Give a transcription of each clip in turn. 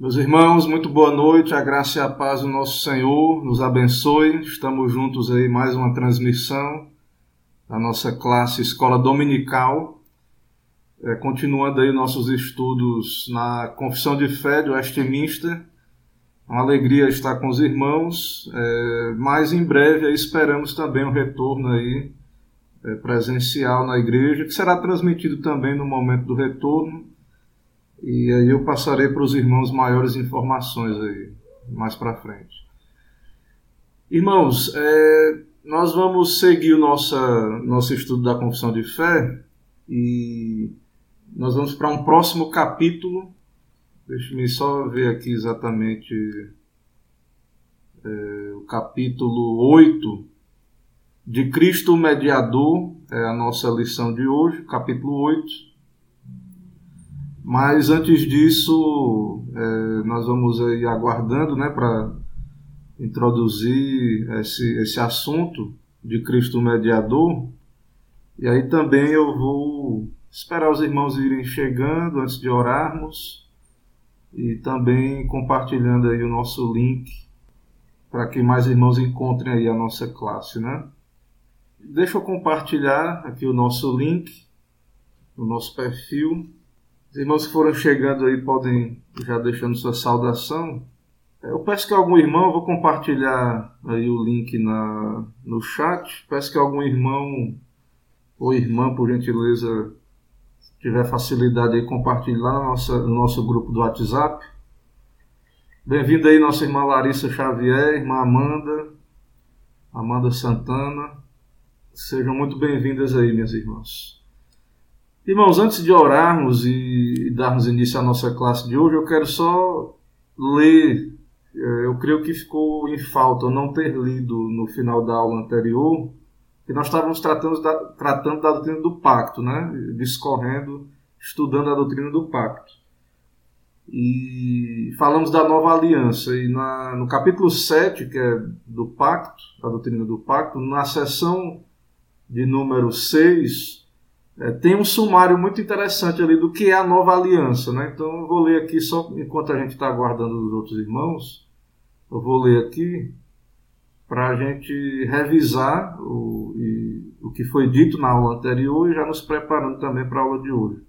Meus irmãos, muito boa noite, a graça e a paz do nosso Senhor nos abençoe. Estamos juntos aí mais uma transmissão da nossa classe Escola Dominical, é, continuando aí nossos estudos na Confissão de Fé de Westminster. Uma alegria estar com os irmãos, é, mas em breve aí, esperamos também um retorno aí é, presencial na igreja, que será transmitido também no momento do retorno e aí eu passarei para os irmãos maiores informações aí, mais para frente. Irmãos, é, nós vamos seguir o nosso, nosso estudo da confissão de fé e nós vamos para um próximo capítulo. Deixe-me só ver aqui exatamente é, o capítulo 8 de Cristo Mediador, é a nossa lição de hoje, capítulo 8. Mas antes disso, é, nós vamos aí aguardando né, para introduzir esse, esse assunto de Cristo mediador. E aí também eu vou esperar os irmãos irem chegando antes de orarmos e também compartilhando aí o nosso link para que mais irmãos encontrem aí a nossa classe, né? Deixa eu compartilhar aqui o nosso link, o nosso perfil. Os irmãos que foram chegando aí podem já deixando sua saudação. Eu peço que algum irmão, eu vou compartilhar aí o link na, no chat. Peço que algum irmão ou irmã, por gentileza, tiver facilidade aí, compartilhe lá no nosso, no nosso grupo do WhatsApp. Bem-vindo aí nossa irmã Larissa Xavier, irmã Amanda, Amanda Santana. Sejam muito bem-vindas aí, minhas irmãs. Irmãos, antes de orarmos e darmos início à nossa classe de hoje, eu quero só ler. Eh, eu creio que ficou em falta eu não ter lido no final da aula anterior, que nós estávamos tratando da, tratando da doutrina do pacto, né? discorrendo, estudando a doutrina do pacto. E falamos da nova aliança. E na, no capítulo 7, que é do pacto, da doutrina do pacto, na seção de número 6, é, tem um sumário muito interessante ali do que é a nova aliança. Né? Então eu vou ler aqui, só enquanto a gente está aguardando os outros irmãos, eu vou ler aqui para a gente revisar o, e, o que foi dito na aula anterior e já nos preparando também para a aula de hoje.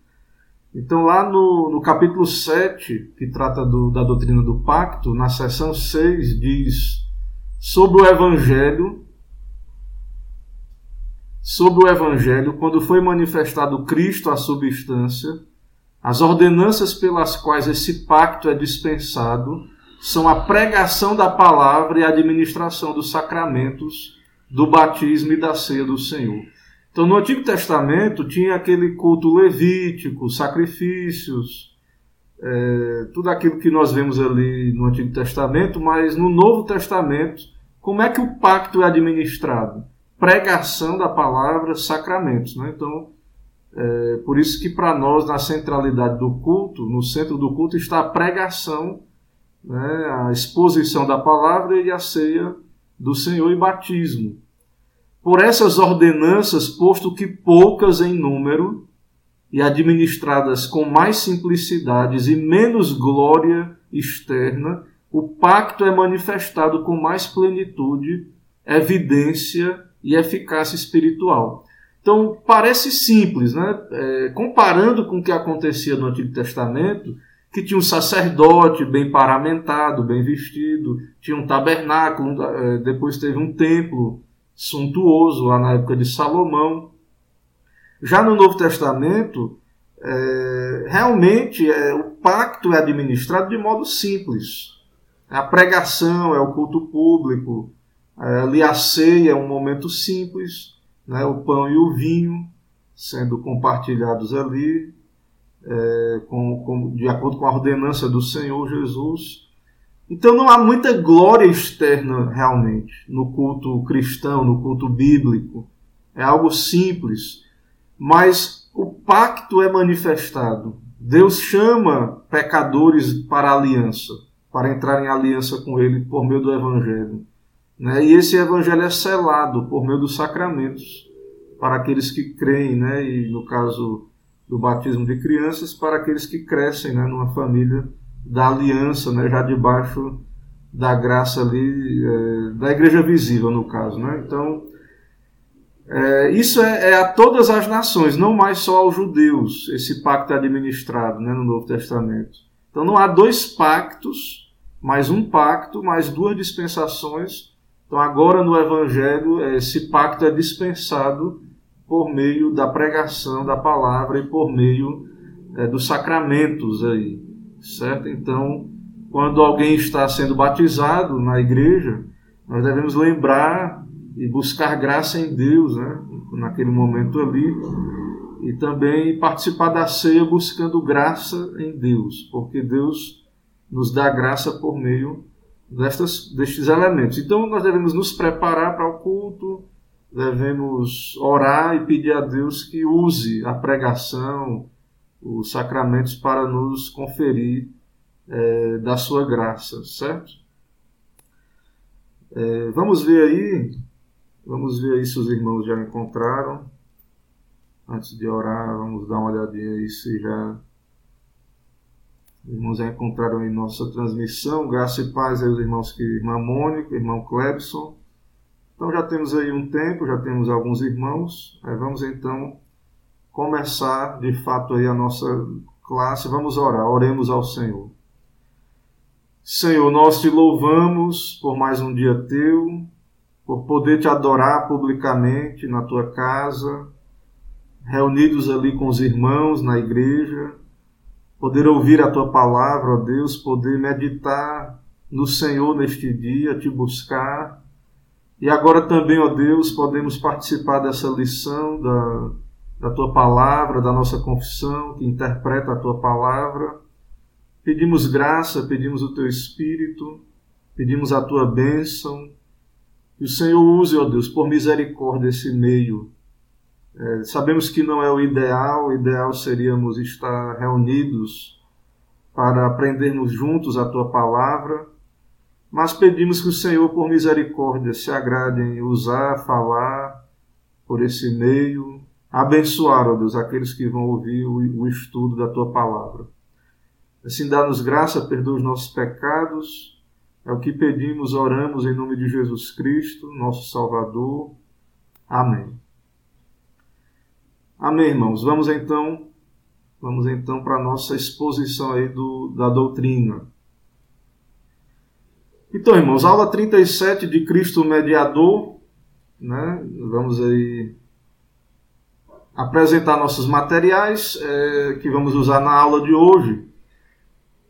Então, lá no, no capítulo 7, que trata do, da doutrina do pacto, na seção 6, diz sobre o evangelho sobre o Evangelho, quando foi manifestado Cristo, a substância, as ordenanças pelas quais esse pacto é dispensado são a pregação da palavra e a administração dos sacramentos do batismo e da ceia do Senhor. Então, no Antigo Testamento tinha aquele culto levítico, sacrifícios, é, tudo aquilo que nós vemos ali no Antigo Testamento, mas no Novo Testamento, como é que o pacto é administrado? Pregação da palavra, sacramentos. Né? Então, é, por isso que para nós, na centralidade do culto, no centro do culto, está a pregação, né? a exposição da palavra e a ceia do Senhor e batismo. Por essas ordenanças, posto que poucas em número e administradas com mais simplicidades e menos glória externa, o pacto é manifestado com mais plenitude, evidência e eficácia espiritual. Então, parece simples, né? É, comparando com o que acontecia no Antigo Testamento, que tinha um sacerdote bem paramentado, bem vestido, tinha um tabernáculo, é, depois teve um templo suntuoso lá na época de Salomão. Já no Novo Testamento, é, realmente é, o pacto é administrado de modo simples. A pregação, é o culto público, Ali a ceia é um momento simples, né? o pão e o vinho sendo compartilhados ali, é, com, com, de acordo com a ordenança do Senhor Jesus. Então não há muita glória externa realmente no culto cristão, no culto bíblico. É algo simples, mas o pacto é manifestado. Deus chama pecadores para aliança, para entrar em aliança com Ele por meio do Evangelho. Né? E esse evangelho é selado por meio dos sacramentos para aqueles que creem, né? e no caso do batismo de crianças, para aqueles que crescem né? numa família da aliança, né, já debaixo da graça ali, é, da igreja visível, no caso. Né? Então, é, isso é, é, a todas as nações, não mais só aos judeus, esse pacto é administrado né, no Novo Testamento. Então, não há dois pactos, mais um pacto, mais duas dispensações. Então, agora no Evangelho, esse pacto é dispensado por meio da pregação da palavra e por meio é, dos sacramentos aí, certo? Então, quando alguém está sendo batizado na igreja, nós devemos lembrar e buscar graça em Deus, né? naquele momento ali, e também participar da ceia buscando graça em Deus, porque Deus nos dá graça por meio destas, destes elementos. Então nós devemos nos preparar para o culto, devemos orar e pedir a Deus que use a pregação, os sacramentos para nos conferir é, da sua graça, certo? É, vamos ver aí, vamos ver aí se os irmãos já encontraram. Antes de orar, vamos dar uma olhadinha aí se já irmãos encontraram em nossa transmissão. Graça e paz aí os irmãos que irmã Mônica, irmão Clebson. Então já temos aí um tempo, já temos alguns irmãos. Aí vamos então começar de fato aí a nossa classe. Vamos orar, oremos ao Senhor. Senhor, nós te louvamos por mais um dia teu, por poder te adorar publicamente na tua casa, reunidos ali com os irmãos na igreja, poder ouvir a tua palavra, ó Deus, poder meditar no Senhor neste dia, te buscar. E agora também, ó Deus, podemos participar dessa lição da, da tua palavra, da nossa confissão, que interpreta a tua palavra Pedimos graça, pedimos o teu Espírito, pedimos a tua bênção. Que o Senhor use, ó Deus, por misericórdia esse meio. É, sabemos que não é o ideal, o ideal seríamos estar reunidos para aprendermos juntos a tua palavra, mas pedimos que o Senhor, por misericórdia, se agrade em usar, falar por esse meio, abençoar, ó Deus, aqueles que vão ouvir o, o estudo da tua palavra. Assim, dá-nos graça, perdoa os nossos pecados. É o que pedimos, oramos em nome de Jesus Cristo, nosso Salvador. Amém. Amém, irmãos. Vamos então, vamos então para a nossa exposição aí do, da doutrina. Então, irmãos, aula 37 de Cristo Mediador, né? Vamos aí apresentar nossos materiais é, que vamos usar na aula de hoje.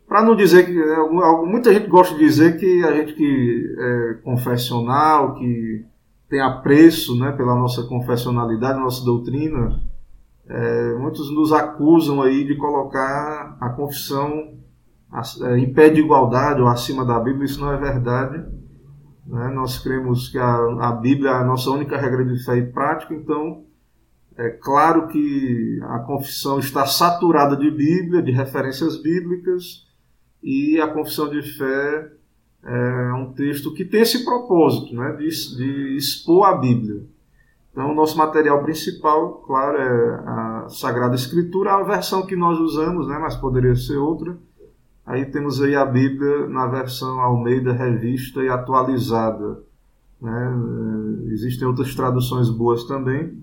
Para não dizer que. É, muita gente gosta de dizer que a gente que é confessional, que tem apreço né, pela nossa confessionalidade, nossa doutrina, é, muitos nos acusam aí de colocar a confissão é, em pé de igualdade ou acima da Bíblia. Isso não é verdade. Né? Nós cremos que a, a Bíblia é a nossa única regra de fé e prática, então é claro que a confissão está saturada de Bíblia, de referências bíblicas e a confissão de fé é um texto que tem esse propósito né, de, de expor a Bíblia. Então, o nosso material principal, claro, é a Sagrada Escritura, a versão que nós usamos, né, mas poderia ser outra. Aí temos aí a Bíblia na versão Almeida revista e atualizada. Né? Existem outras traduções boas também,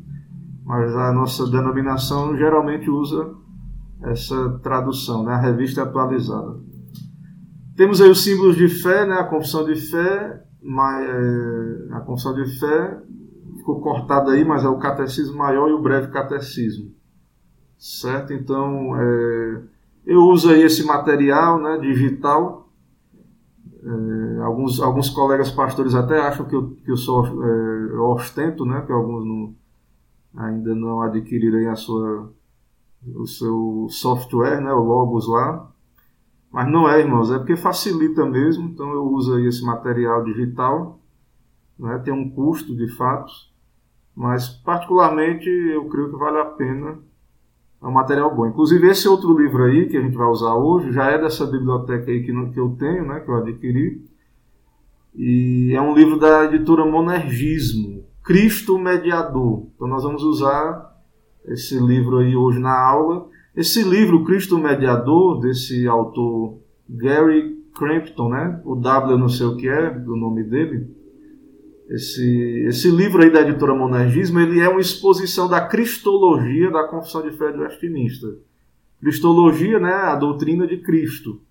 mas a nossa denominação geralmente usa essa tradução, né? a revista atualizada. Temos aí os símbolos de fé, né? a confissão de fé, é, a confissão de fé ficou cortada aí, mas é o catecismo maior e o breve catecismo. Certo? Então, é, eu uso aí esse material né, digital. É, alguns, alguns colegas pastores até acham que eu, que eu sou é, eu ostento, né, que alguns não, ainda não adquiriram a sua, o seu software, né, o Logos lá. Mas não é, irmãos, é porque facilita mesmo, então eu uso aí esse material digital, né? tem um custo de fato, mas particularmente eu creio que vale a pena, é um material bom. Inclusive esse outro livro aí que a gente vai usar hoje, já é dessa biblioteca aí que, que eu tenho, né, que eu adquiri, e é um livro da editora Monergismo, Cristo Mediador. Então nós vamos usar esse livro aí hoje na aula, esse livro, Cristo Mediador, desse autor Gary Crampton, né? O W não sei o que é, do nome dele. Esse, esse livro aí da editora Monergismo, ele é uma exposição da cristologia da Confissão de Fé de Westminster. Cristologia, né? A doutrina de Cristo.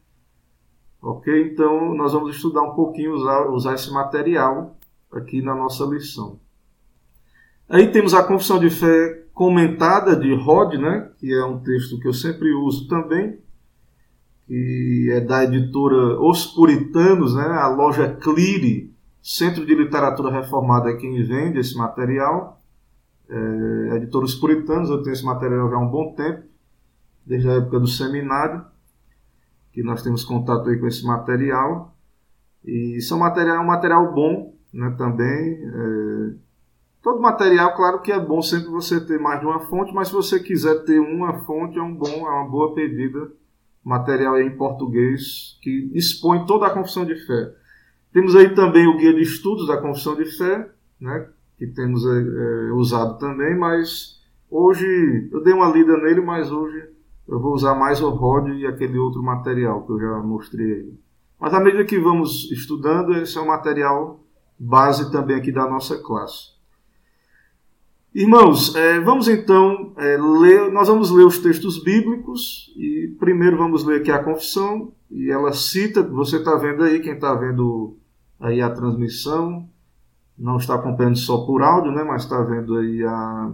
Ok? Então, nós vamos estudar um pouquinho, usar, usar esse material aqui na nossa lição. Aí temos a Confissão de Fé comentada de Rod, né? Que é um texto que eu sempre uso também que é da editora Os Puritanos, né? a loja Cleary, Centro de Literatura Reformada, é quem vende esse material. É, Os Puritanos, eu tenho esse material já há um bom tempo, desde a época do seminário, que nós temos contato aí com esse material. E são material, é um material bom né, também. É, todo material, claro que é bom sempre você ter mais de uma fonte, mas se você quiser ter uma fonte, é, um bom, é uma boa pedida material em português que expõe toda a confissão de fé. Temos aí também o guia de estudos da confissão de fé, né, que temos é, usado também, mas hoje eu dei uma lida nele, mas hoje eu vou usar mais o ROD e aquele outro material que eu já mostrei. Mas à medida que vamos estudando, esse é o material base também aqui da nossa classe. Irmãos, é, vamos então é, ler, nós vamos ler os textos bíblicos e primeiro vamos ler aqui a confissão e ela cita, você está vendo aí, quem está vendo aí a transmissão, não está acompanhando só por áudio, né, mas está vendo aí a,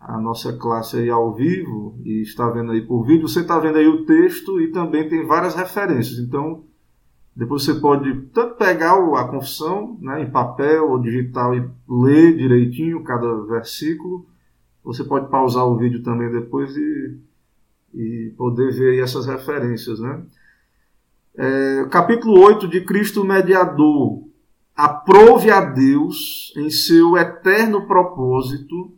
a nossa classe aí ao vivo e está vendo aí por vídeo, você está vendo aí o texto e também tem várias referências, então depois você pode tanto pegar a confissão né, em papel ou digital e ler direitinho cada versículo. Você pode pausar o vídeo também depois e, e poder ver essas referências. Né? É, capítulo 8 de Cristo Mediador. Aprove a Deus, em seu eterno propósito,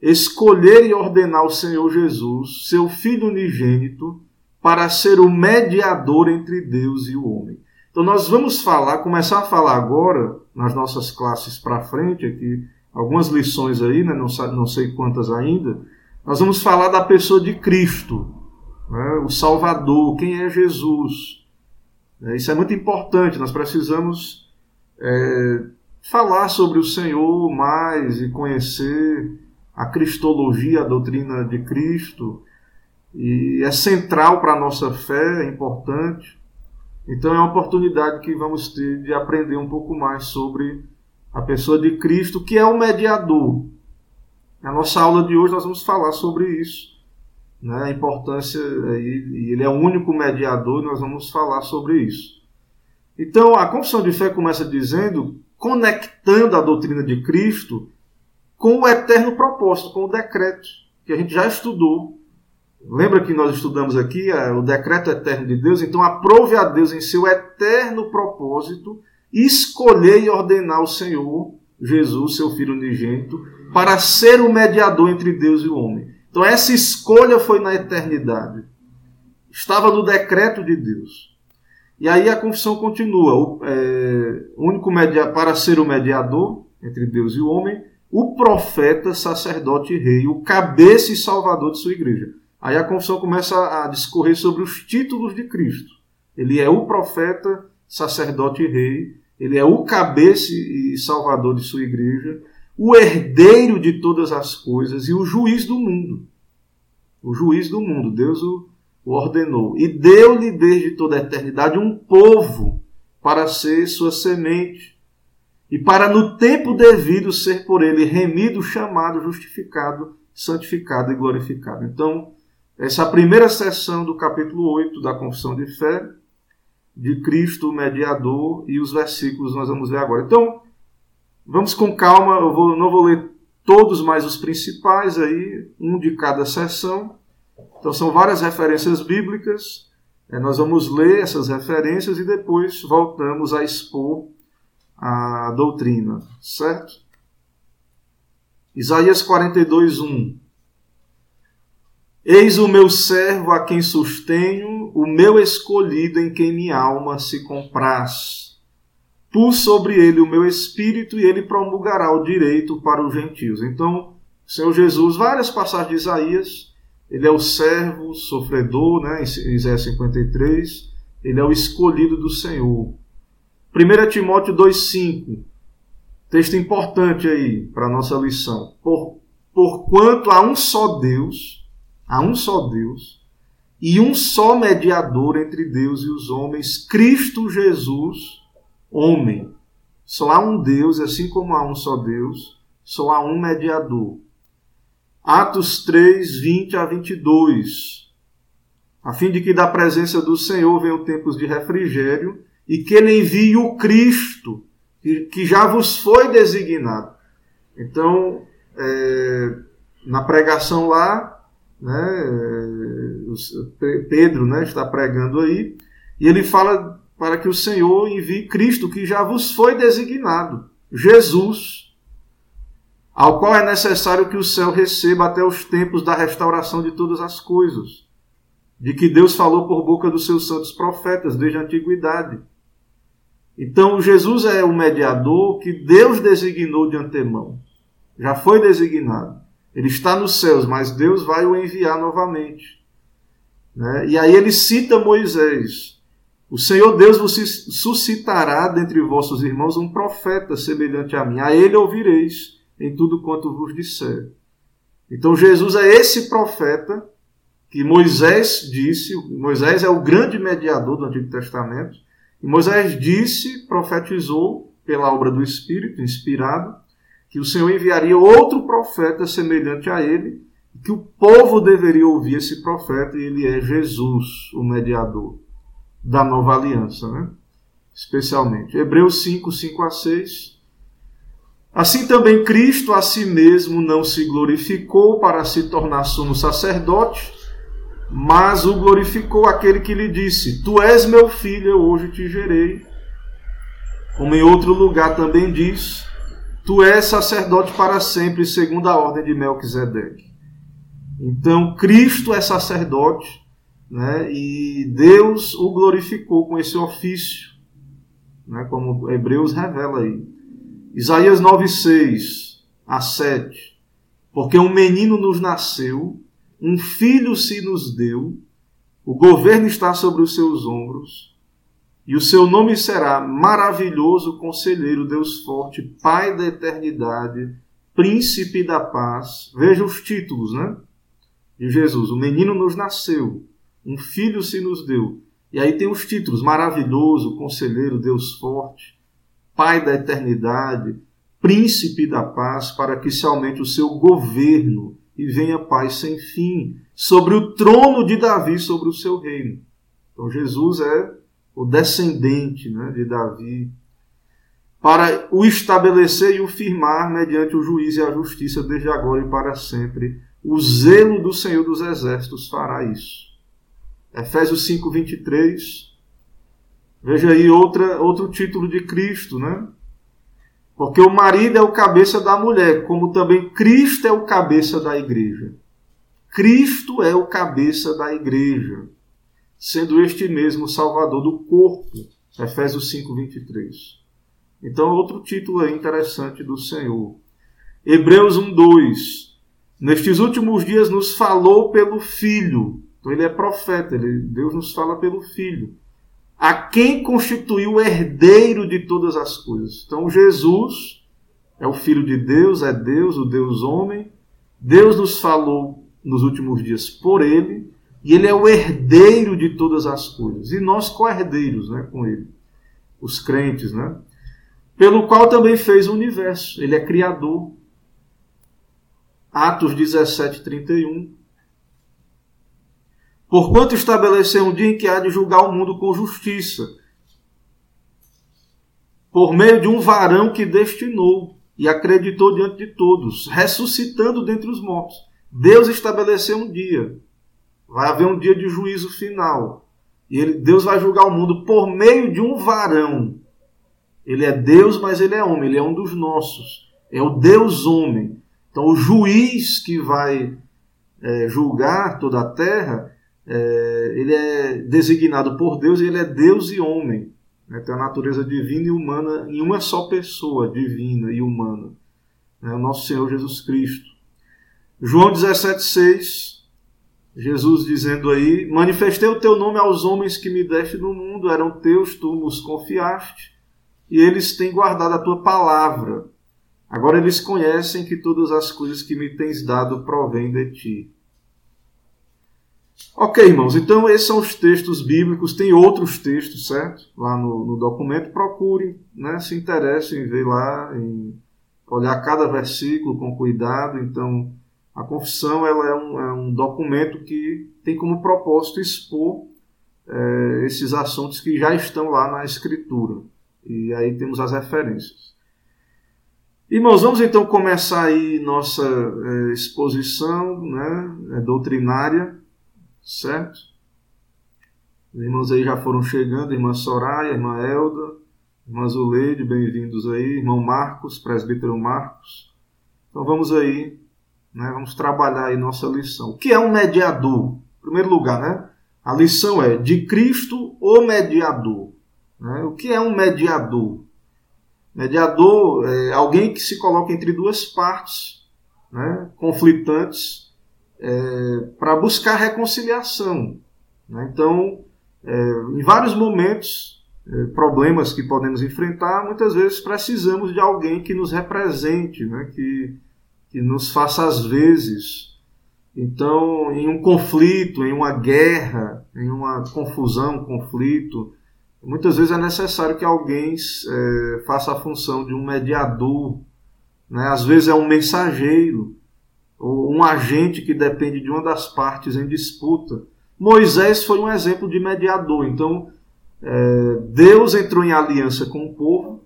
escolher e ordenar o Senhor Jesus, seu Filho unigênito, para ser o mediador entre Deus e o homem. Então nós vamos falar, começar a falar agora, nas nossas classes para frente, aqui, algumas lições aí, né, não, não sei quantas ainda, nós vamos falar da pessoa de Cristo, né, o Salvador, quem é Jesus. É, isso é muito importante, nós precisamos é, falar sobre o Senhor mais e conhecer a cristologia, a doutrina de Cristo, e é central para a nossa fé, é importante. Então é uma oportunidade que vamos ter de aprender um pouco mais sobre a pessoa de Cristo, que é o mediador. Na nossa aula de hoje nós vamos falar sobre isso. Né? A importância, e ele é o único mediador, nós vamos falar sobre isso. Então a confissão de fé começa dizendo, conectando a doutrina de Cristo com o eterno propósito, com o decreto, que a gente já estudou Lembra que nós estudamos aqui é, o decreto eterno de Deus? Então, aprove a Deus em seu eterno propósito escolher e ordenar o Senhor, Jesus, seu Filho unigênito, para ser o mediador entre Deus e o homem. Então, essa escolha foi na eternidade. Estava no decreto de Deus. E aí a confissão continua. O, é, único para ser o mediador entre Deus e o homem, o profeta, sacerdote e rei, o cabeça e salvador de sua igreja. Aí a confissão começa a discorrer sobre os títulos de Cristo. Ele é o profeta, sacerdote e rei, ele é o cabeça e salvador de sua igreja, o herdeiro de todas as coisas e o juiz do mundo. O juiz do mundo, Deus o, ordenou. E deu-lhe desde toda a eternidade um povo para ser sua semente, e para no tempo devido ser por ele remido, chamado, justificado, santificado e glorificado. Então, essa primeira sessão do capítulo 8 da Confissão de Fé, de Cristo, o mediador, e os versículos nós vamos ver agora. Então, vamos com calma, eu vou, não vou ler todos, mas os principais aí, um de cada sessão. Então, são várias referências bíblicas. É, nós vamos ler essas referências e depois voltamos a expor a doutrina, certo? Isaías 42, 1. Eis o meu servo a quem sustenho, o meu escolhido em quem minha alma se compraz. Pus sobre ele o meu espírito e ele promulgará o direito para os gentios. Então, Senhor Jesus, várias passagens de Isaías, ele é o servo, sofredor, né, em Isaías 53, Ele é o escolhido do Senhor. 1 Timóteo 2,5. Texto importante aí para a nossa lição. Por, porquanto há um só Deus, há um só Deus, e um só mediador entre Deus e os homens, Cristo Jesus, homem. Só há um Deus, assim como há um só Deus, só há um mediador. Atos 3, 20 a 22. A fim de que da presença do Senhor venham tempos de refrigério e que ele envie o Cristo, que já vos foi designado. Então, é, na pregação lá, né, Pedro né, está pregando aí, e ele fala para que o Senhor envie Cristo, que já vos foi designado, Jesus, ao qual é necessário que o céu receba até os tempos da restauração de todas as coisas, de que Deus falou por boca dos seus santos profetas desde a antiguidade. Então, Jesus é o mediador que Deus designou de antemão. Já foi designado. Ele está nos céus, mas Deus vai o enviar novamente. Né? E aí ele cita Moisés. O Senhor Deus vos suscitará dentre vossos irmãos um profeta semelhante a mim. A ele ouvireis em tudo quanto vos disser. Então Jesus é esse profeta que Moisés disse. Moisés é o grande mediador do Antigo Testamento. E Moisés disse, profetizou pela obra do Espírito, inspirado, que o Senhor enviaria outro profeta semelhante a ele, que o povo deveria ouvir esse profeta, e ele é Jesus, o mediador da nova aliança, né? especialmente. Hebreus 5, 5 a 6. Assim também Cristo a si mesmo não se glorificou para se tornar sumo sacerdote, mas o glorificou aquele que lhe disse: Tu és meu filho, eu hoje te gerei. Como em outro lugar também diz: Tu és sacerdote para sempre, segundo a ordem de Melquisedeque. Então, Cristo é sacerdote, né, e Deus o glorificou com esse ofício, né, como Hebreus revela aí. Isaías 9,6 a 7. Porque um menino nos nasceu, um filho se nos deu, o governo está sobre os seus ombros e o seu nome será maravilhoso conselheiro, Deus forte, Pai da eternidade, príncipe da paz. Veja os títulos, né? De Jesus. O menino nos nasceu, um filho se nos deu. E aí tem os títulos: maravilhoso, conselheiro, Deus forte, Pai da eternidade, príncipe da paz, para que se aumente o seu governo e venha paz sem fim sobre o trono de Davi, sobre o seu reino. Então Jesus é o descendente né, de Davi, para o estabelecer e o firmar mediante o juízo e a justiça desde agora e para sempre. O zelo do Senhor dos Exércitos fará isso. Efésios 5, 23. Veja aí outra, outro título de Cristo, né? Porque o marido é o cabeça da mulher, como também Cristo é o cabeça da igreja. Cristo é o cabeça da igreja sendo este mesmo Salvador do corpo. Efésios 5, 23. Então, outro título interessante do Senhor. Hebreus 1, 2. Nestes últimos dias nos falou pelo Filho. Então, ele é profeta, ele, Deus nos fala pelo Filho. A quem constituiu o herdeiro de todas as coisas. Então, Jesus é o Filho de Deus, é Deus, o Deus homem. Deus nos falou nos últimos dias por ele e ele é o herdeiro de todas as coisas. E nós co-herdeiros né, com ele. Os crentes, né? Pelo qual também fez o universo. Ele é criador. Atos 17, 31. Porquanto estabeleceu um dia em que há de julgar o mundo com justiça, por meio de um varão que destinou e acreditou diante de todos, ressuscitando dentre os mortos. Deus estabeleceu um dia Vai haver um dia de juízo final. E ele, Deus vai julgar o mundo por meio de um varão. Ele é Deus, mas ele é homem. Ele é um dos nossos. É o Deus homem. Então, o juiz que vai é, julgar toda a terra, é, ele é designado por Deus e ele é Deus e homem. Né? Tem a natureza divina e humana em uma só pessoa, divina e humana. É o nosso Senhor Jesus Cristo. João 17,6 Jesus dizendo aí: Manifestei o teu nome aos homens que me deste no mundo, eram teus, tu os confiaste, e eles têm guardado a tua palavra. Agora eles conhecem que todas as coisas que me tens dado provêm de ti. Ok, irmãos, então esses são os textos bíblicos. Tem outros textos, certo? Lá no, no documento. Procurem, né? se interessem em ver lá, em olhar cada versículo com cuidado. Então, a confissão ela é, um, é um documento que tem como propósito expor é, esses assuntos que já estão lá na Escritura. E aí temos as referências. Irmãos, vamos então começar aí nossa é, exposição né, é, doutrinária, certo? Os irmãos aí já foram chegando, irmã Soraya, irmã Elda, irmã Zuleide, bem-vindos aí, irmão Marcos, presbítero Marcos. Então vamos aí né? Vamos trabalhar aí nossa lição. O que é um mediador? Em primeiro lugar, né? A lição é de Cristo o mediador. Né? O que é um mediador? Mediador é alguém que se coloca entre duas partes né? conflitantes é, para buscar reconciliação. Né? Então, é, em vários momentos, é, problemas que podemos enfrentar, muitas vezes precisamos de alguém que nos represente, né? que que nos faça às vezes. Então, em um conflito, em uma guerra, em uma confusão, conflito, muitas vezes é necessário que alguém é, faça a função de um mediador. Né? Às vezes é um mensageiro, um agente que depende de uma das partes em disputa. Moisés foi um exemplo de mediador. Então, é, Deus entrou em aliança com o povo,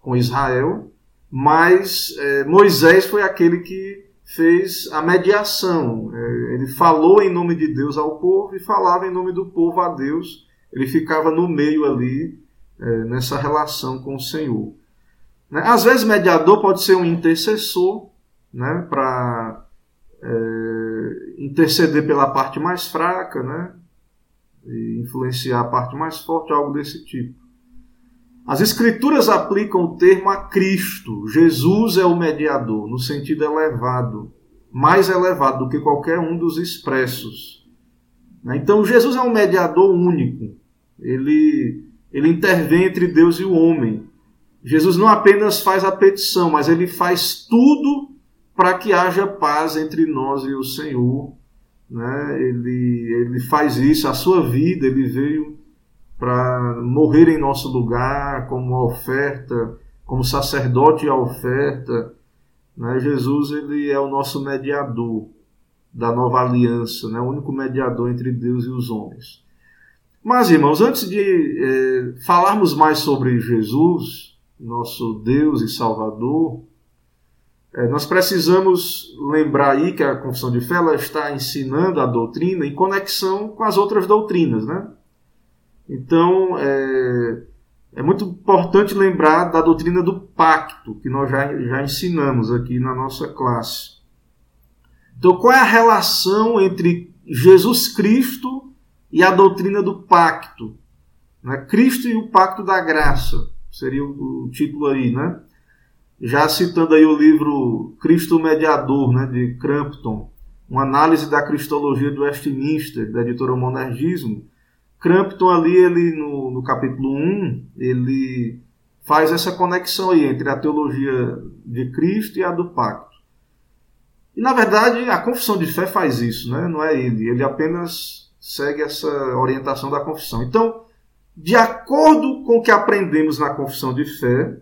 com Israel, mas é, Moisés foi aquele que fez a mediação. É, ele falou em nome de Deus ao povo e falava em nome do povo a Deus. Ele ficava no meio ali, é, nessa relação com o Senhor. Né? Às vezes, mediador pode ser um intercessor, né, para é, interceder pela parte mais fraca, né, e influenciar a parte mais forte, algo desse tipo. As Escrituras aplicam o termo a Cristo. Jesus é o mediador, no sentido elevado, mais elevado do que qualquer um dos expressos. Né? Então, Jesus é um mediador único. Ele, ele intervém entre Deus e o homem. Jesus não apenas faz a petição, mas ele faz tudo para que haja paz entre nós e o Senhor. Né? Ele, ele faz isso, a sua vida, ele veio para morrer em nosso lugar como oferta, como sacerdote a oferta. Né? Jesus ele é o nosso mediador da nova aliança, né? o único mediador entre Deus e os homens. Mas, irmãos, antes de é, falarmos mais sobre Jesus, nosso Deus e Salvador, é, nós precisamos lembrar aí que a confissão de fé está ensinando a doutrina em conexão com as outras doutrinas, né? Então, é, é muito importante lembrar da doutrina do pacto, que nós já, já ensinamos aqui na nossa classe. Então, qual é a relação entre Jesus Cristo e a doutrina do pacto? Né? Cristo e o pacto da graça, seria o, o título aí, né? Já citando aí o livro Cristo Mediador, né, de Crampton, uma análise da cristologia do Westminster, da editora Monergismo, Crampton ali, ele no, no capítulo 1, ele faz essa conexão aí entre a teologia de Cristo e a do pacto. E na verdade a confissão de fé faz isso, né? não é ele, ele apenas segue essa orientação da confissão. Então, de acordo com o que aprendemos na confissão de fé,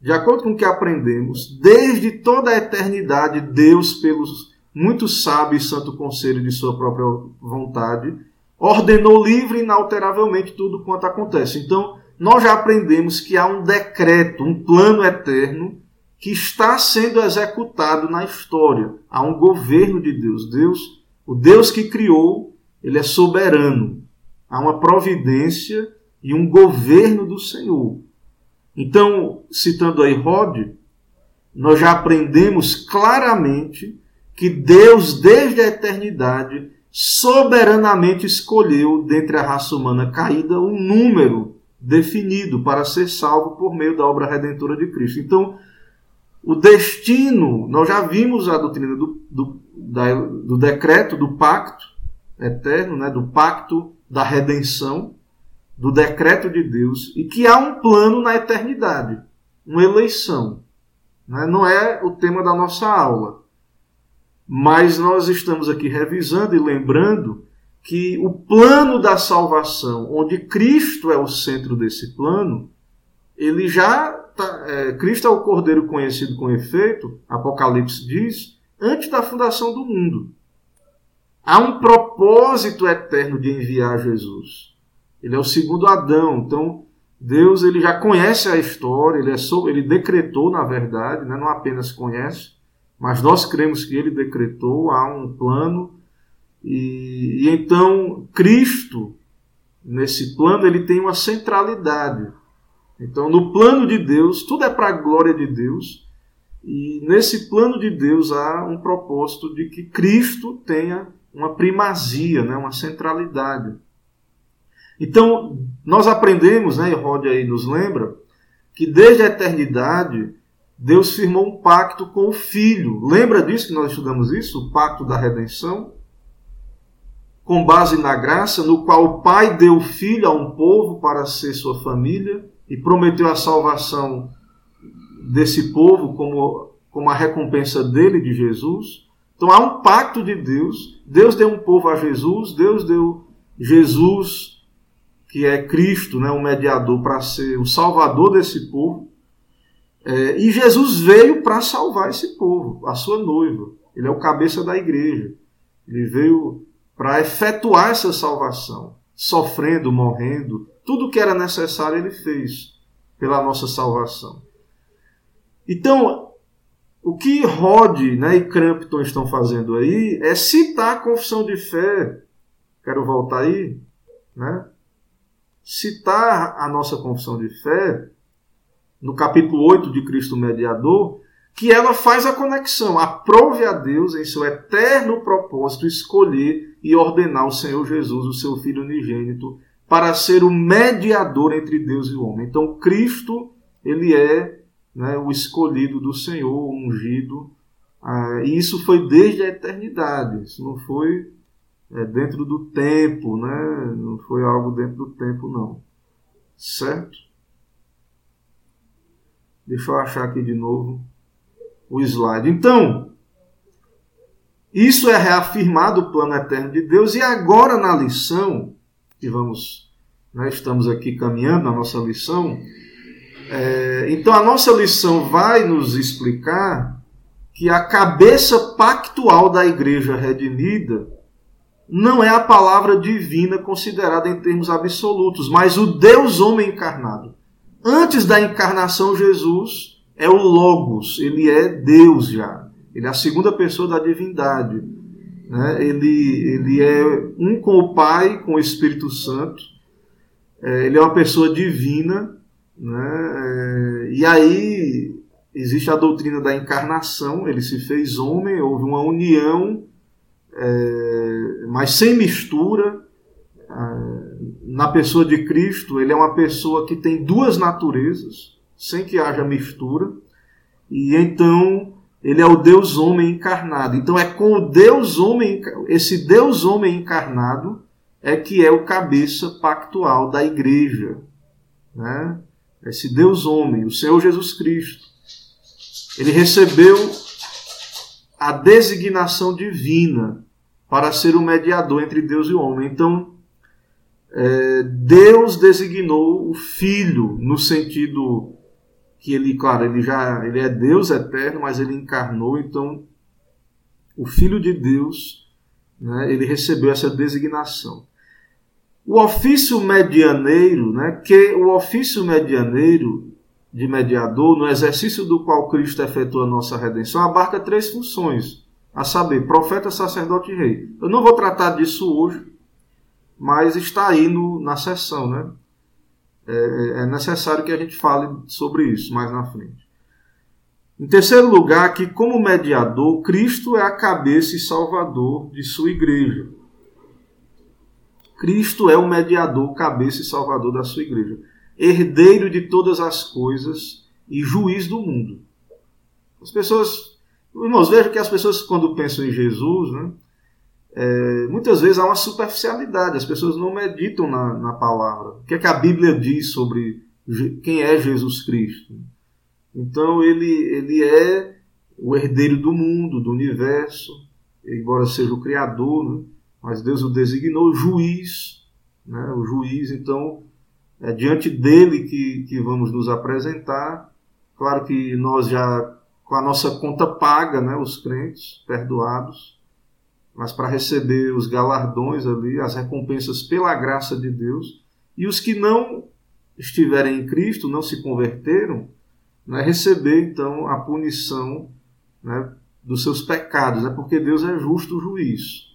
de acordo com o que aprendemos, desde toda a eternidade, Deus, pelos muito sábio e santo conselho de sua própria vontade, ordenou livre e inalteravelmente tudo quanto acontece. Então, nós já aprendemos que há um decreto, um plano eterno que está sendo executado na história. Há um governo de Deus. Deus, o Deus que criou, ele é soberano. Há uma providência e um governo do Senhor. Então, citando aí Rod, nós já aprendemos claramente que Deus, desde a eternidade, soberanamente escolheu dentre a raça humana caída um número definido para ser salvo por meio da obra redentora de Cristo. Então, o destino, nós já vimos a doutrina do, do, da, do decreto, do pacto eterno, né, do pacto da redenção, do decreto de Deus, e que há um plano na eternidade, uma eleição. Né? Não é o tema da nossa aula, mas nós estamos aqui revisando e lembrando que o plano da salvação, onde Cristo é o centro desse plano, ele já tá, é, Cristo é o Cordeiro conhecido com efeito, Apocalipse diz, antes da fundação do mundo. Há um propósito eterno de enviar Jesus. Ele é o segundo Adão, então Deus ele já conhece a história, ele, é ele decretou, na verdade, né, não apenas conhece, mas nós cremos que ele decretou, há um plano, e, e então Cristo, nesse plano, ele tem uma centralidade. Então, no plano de Deus, tudo é para a glória de Deus. E nesse plano de Deus há um propósito de que Cristo tenha uma primazia, né, uma centralidade. Então, nós aprendemos, né, e Rod aí nos lembra, que desde a eternidade Deus firmou um pacto com o Filho. Lembra disso que nós estudamos isso? O pacto da redenção? Com base na graça, no qual o Pai deu o Filho a um povo para ser sua família e prometeu a salvação desse povo como, como a recompensa dele, de Jesus. Então há um pacto de Deus. Deus deu um povo a Jesus, Deus deu Jesus, que é Cristo, né, um mediador, para ser o salvador desse povo. É, e Jesus veio para salvar esse povo, a sua noiva. Ele é o cabeça da igreja. Ele veio para efetuar essa salvação, sofrendo, morrendo, tudo que era necessário ele fez pela nossa salvação. Então, o que Rod né, e Crampton estão fazendo aí é citar a confissão de fé. Quero voltar aí, né? Citar a nossa confissão de fé no capítulo 8 de Cristo Mediador, que ela faz a conexão. Aprove a Deus em seu eterno propósito escolher e ordenar o Senhor Jesus, o seu Filho unigênito, para ser o mediador entre Deus e o homem. Então, Cristo, ele é né, o escolhido do Senhor, o ungido. Ah, e isso foi desde a eternidade. Isso não foi é, dentro do tempo, né? não foi algo dentro do tempo, não. Certo? Deixa eu achar aqui de novo o slide. Então, isso é reafirmado o plano eterno de Deus, e agora na lição que vamos, né, estamos aqui caminhando na nossa lição. É, então a nossa lição vai nos explicar que a cabeça pactual da igreja redimida não é a palavra divina considerada em termos absolutos, mas o Deus homem encarnado. Antes da encarnação, Jesus é o Logos, ele é Deus já. Ele é a segunda pessoa da divindade. Né? Ele, ele é um com o Pai, com o Espírito Santo. É, ele é uma pessoa divina. Né? É, e aí existe a doutrina da encarnação. Ele se fez homem, houve uma união, é, mas sem mistura. É, na pessoa de Cristo, ele é uma pessoa que tem duas naturezas, sem que haja mistura. E então ele é o Deus homem encarnado. Então é com o Deus homem, esse Deus homem encarnado é que é o cabeça pactual da igreja, né? Esse Deus homem, o Senhor Jesus Cristo. Ele recebeu a designação divina para ser o mediador entre Deus e o homem. Então, é, Deus designou o Filho no sentido que ele, claro, ele já ele é Deus eterno, mas ele encarnou, então o Filho de Deus, né, ele recebeu essa designação. O ofício medianeiro, né, que o ofício medianeiro de mediador, no exercício do qual Cristo efetua a nossa redenção, abarca três funções, a saber, profeta, sacerdote e rei. Eu não vou tratar disso hoje, mas está aí no, na sessão, né? é, é necessário que a gente fale sobre isso mais na frente. Em terceiro lugar, que como mediador, Cristo é a cabeça e salvador de sua igreja. Cristo é o mediador, cabeça e salvador da sua igreja, herdeiro de todas as coisas e juiz do mundo. As pessoas, irmãos, vejam que as pessoas quando pensam em Jesus, né, é, muitas vezes há uma superficialidade, as pessoas não meditam na, na palavra. O que é que a Bíblia diz sobre quem é Jesus Cristo? Então ele, ele é o herdeiro do mundo, do universo, embora seja o Criador, né? mas Deus o designou juiz, né? o juiz, então é diante dele que, que vamos nos apresentar. Claro que nós já, com a nossa conta paga, né? os crentes, perdoados, mas para receber os galardões ali, as recompensas pela graça de Deus, e os que não estiverem em Cristo, não se converteram, né? receber então a punição né? dos seus pecados, né? porque Deus é justo juiz.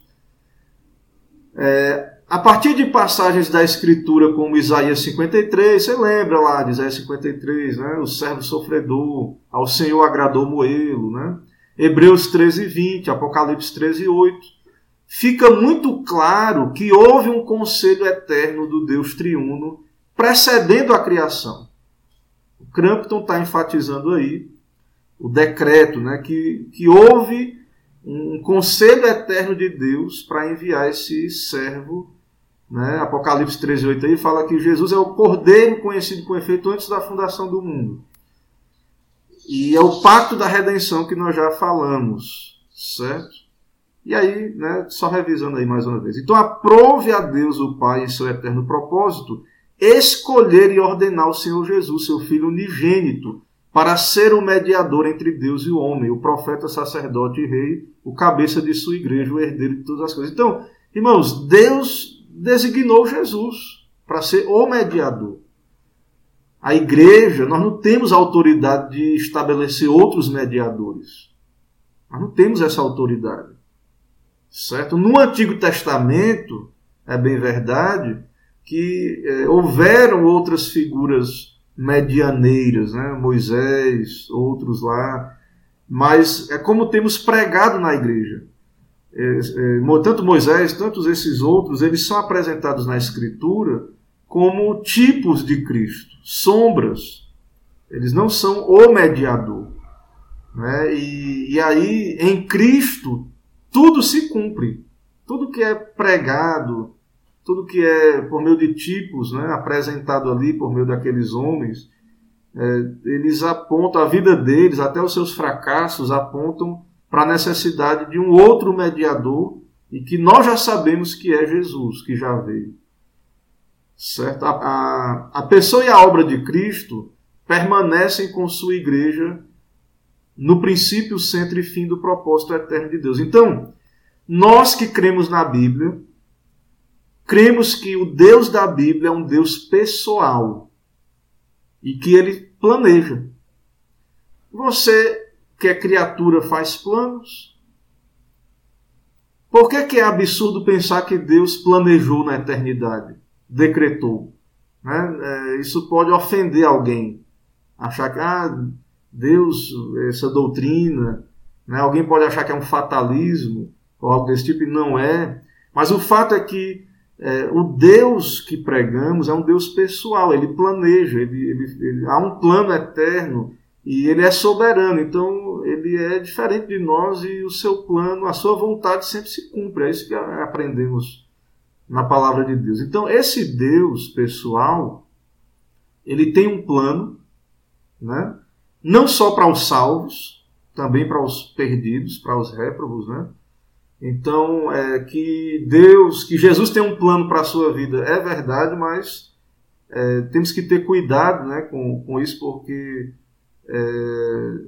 É, a partir de passagens da Escritura, como Isaías 53, você lembra lá de Isaías 53, né? o servo sofredor, ao Senhor agradou moê-lo, né? Hebreus 13, 20, Apocalipse 13, 8, fica muito claro que houve um conselho eterno do Deus triuno precedendo a criação. O Crampton está enfatizando aí o decreto, né, que, que houve um conselho eterno de Deus para enviar esse servo. Né? Apocalipse 13, 8 aí fala que Jesus é o cordeiro conhecido com efeito antes da fundação do mundo. E é o pacto da redenção que nós já falamos, certo? E aí, né, só revisando aí mais uma vez. Então, aprove a Deus o Pai em seu eterno propósito escolher e ordenar o Senhor Jesus, seu Filho unigênito, para ser o mediador entre Deus e o homem, o profeta, sacerdote e rei, o cabeça de sua igreja, o herdeiro de todas as coisas. Então, irmãos, Deus designou Jesus para ser o mediador. A igreja, nós não temos autoridade de estabelecer outros mediadores. Nós não temos essa autoridade. Certo? No Antigo Testamento, é bem verdade, que é, houveram outras figuras medianeiras, né? Moisés, outros lá, mas é como temos pregado na igreja. É, é, tanto Moisés, tantos esses outros, eles são apresentados na Escritura como tipos de Cristo, sombras. Eles não são o mediador. Né? E, e aí, em Cristo, tudo se cumpre. Tudo que é pregado, tudo que é por meio de tipos, né, apresentado ali por meio daqueles homens, é, eles apontam a vida deles, até os seus fracassos, apontam para a necessidade de um outro mediador e que nós já sabemos que é Jesus, que já veio. Certo? A, a, a pessoa e a obra de Cristo permanecem com sua igreja no princípio, centro e fim do propósito eterno de Deus. Então, nós que cremos na Bíblia, cremos que o Deus da Bíblia é um Deus pessoal e que ele planeja. Você, que é criatura, faz planos? Por que, que é absurdo pensar que Deus planejou na eternidade, decretou? Né? É, isso pode ofender alguém. Achar que ah, Deus, essa doutrina, né? alguém pode achar que é um fatalismo ou algo desse tipo, e não é. Mas o fato é que é, o Deus que pregamos é um Deus pessoal, ele planeja, ele, ele, ele, há um plano eterno e ele é soberano, então ele é diferente de nós e o seu plano, a sua vontade sempre se cumpre. É isso que aprendemos na palavra de Deus. Então, esse Deus pessoal, ele tem um plano, né? não só para os salvos, também para os perdidos, para os réprobos, né? Então, é, que Deus, que Jesus tem um plano para a sua vida, é verdade, mas é, temos que ter cuidado né, com, com isso, porque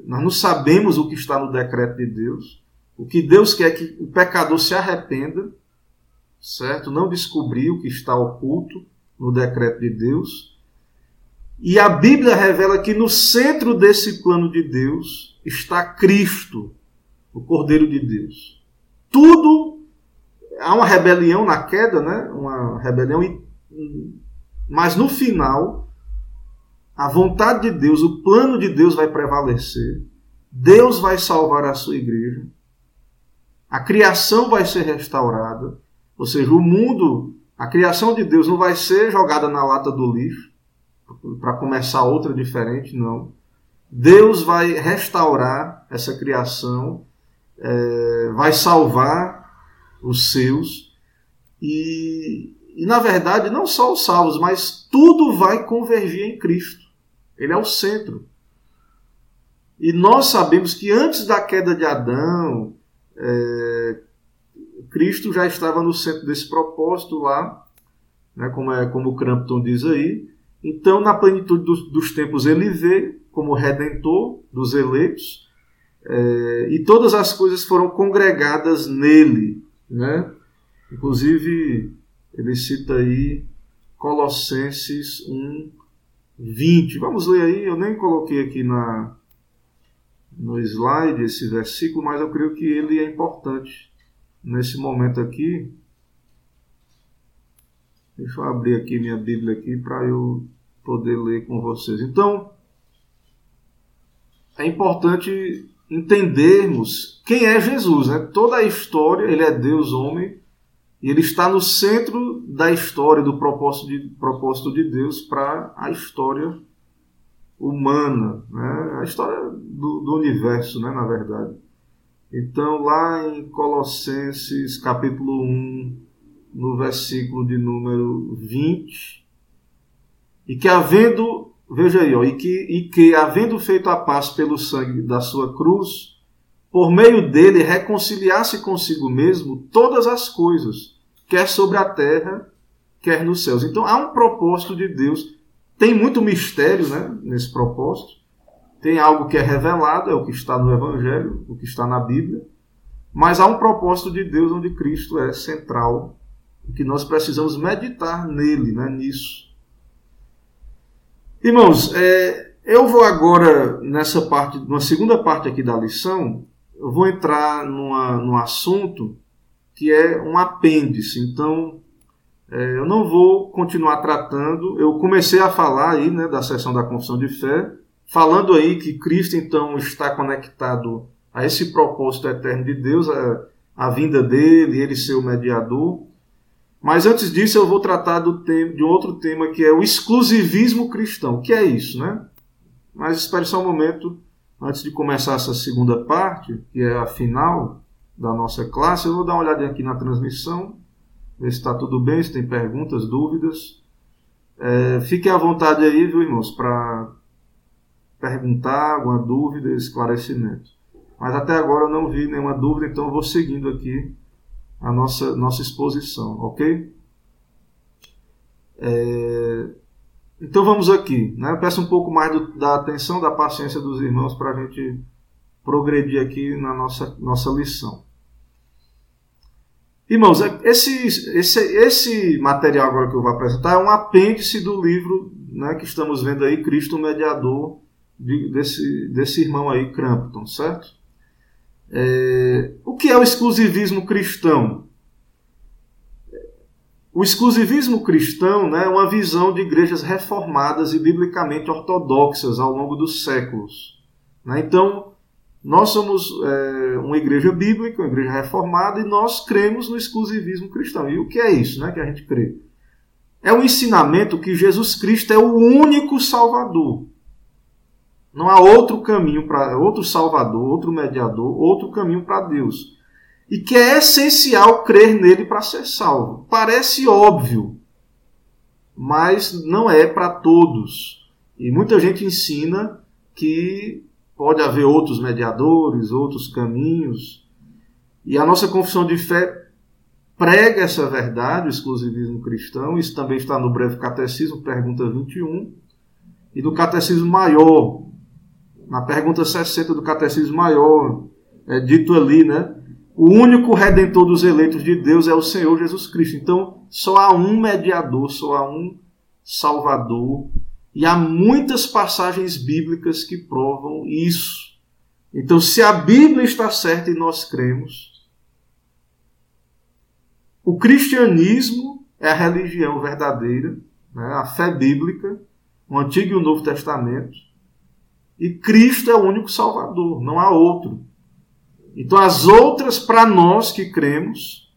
nós não sabemos o que está no decreto de Deus. O que Deus quer é que o pecador se arrependa, certo? Não descobrir o que está oculto no decreto de Deus. E a Bíblia revela que no centro desse plano de Deus está Cristo, o Cordeiro de Deus tudo há uma rebelião na queda, né? Uma rebelião mas no final a vontade de Deus, o plano de Deus vai prevalecer. Deus vai salvar a sua igreja. A criação vai ser restaurada, ou seja, o mundo, a criação de Deus não vai ser jogada na lata do lixo para começar outra diferente, não. Deus vai restaurar essa criação, é, vai salvar os seus, e, e na verdade não só os salvos, mas tudo vai convergir em Cristo. Ele é o centro. E nós sabemos que antes da queda de Adão, é, Cristo já estava no centro desse propósito lá, né, como, é, como o Crampton diz aí. Então, na plenitude dos, dos tempos, ele vê como redentor dos eleitos, é, e todas as coisas foram congregadas nele. Né? Inclusive, ele cita aí Colossenses 1, 20. Vamos ler aí, eu nem coloquei aqui na, no slide esse versículo, mas eu creio que ele é importante nesse momento aqui. Deixa eu abrir aqui minha Bíblia aqui para eu poder ler com vocês. Então, é importante entendermos quem é Jesus. Né? Toda a história, ele é Deus homem, e ele está no centro da história, do propósito de, propósito de Deus para a história humana, né? a história do, do universo, né? na verdade. Então, lá em Colossenses capítulo 1, no versículo de número 20, e que havendo, veja aí, ó, e, que, e que havendo feito a paz pelo sangue da sua cruz, por meio dele reconciliasse consigo mesmo todas as coisas, quer sobre a terra, quer nos céus. Então há um propósito de Deus tem muito mistério né, nesse propósito. Tem algo que é revelado, é o que está no Evangelho, o que está na Bíblia. Mas há um propósito de Deus onde Cristo é central e que nós precisamos meditar nele, né, nisso. Irmãos, é, eu vou agora nessa parte, na segunda parte aqui da lição, eu vou entrar numa, num assunto que é um apêndice. Então, é, eu não vou continuar tratando. Eu comecei a falar aí, né, da sessão da confissão de fé, falando aí que Cristo então está conectado a esse propósito eterno de Deus, a, a vinda dele, ele ser o mediador. Mas antes disso, eu vou tratar do tema, de outro tema que é o exclusivismo cristão. O que é isso, né? Mas espere só um momento, antes de começar essa segunda parte, que é a final da nossa classe, eu vou dar uma olhada aqui na transmissão ver se está tudo bem, se tem perguntas, dúvidas. É, fiquem à vontade aí, viu, irmãos, para perguntar alguma dúvida, esclarecimento. Mas até agora eu não vi nenhuma dúvida, então eu vou seguindo aqui a nossa, nossa exposição, ok? É, então vamos aqui. Né? Eu peço um pouco mais do, da atenção, da paciência dos irmãos para a gente progredir aqui na nossa, nossa lição. Irmãos, é, esse, esse, esse material agora que eu vou apresentar é um apêndice do livro né, que estamos vendo aí, Cristo Mediador, de, desse, desse irmão aí, Crampton, certo? É, o que é o exclusivismo cristão? O exclusivismo cristão né, é uma visão de igrejas reformadas e biblicamente ortodoxas ao longo dos séculos. Né? Então, nós somos é, uma igreja bíblica, uma igreja reformada, e nós cremos no exclusivismo cristão. E o que é isso né, que a gente crê? É o ensinamento que Jesus Cristo é o único Salvador. Não há outro caminho para outro Salvador, outro mediador, outro caminho para Deus. E que é essencial crer nele para ser salvo. Parece óbvio, mas não é para todos. E muita gente ensina que pode haver outros mediadores, outros caminhos. E a nossa confissão de fé prega essa verdade, o exclusivismo cristão. Isso também está no breve catecismo, pergunta 21. E do catecismo maior, na pergunta 60 do catecismo maior, é dito ali, né? O único redentor dos eleitos de Deus é o Senhor Jesus Cristo. Então, só há um mediador, só há um salvador e há muitas passagens bíblicas que provam isso. Então, se a Bíblia está certa e nós cremos, o cristianismo é a religião verdadeira, né? a fé bíblica, o Antigo e o Novo Testamento, e Cristo é o único Salvador, não há outro. Então, as outras, para nós que cremos,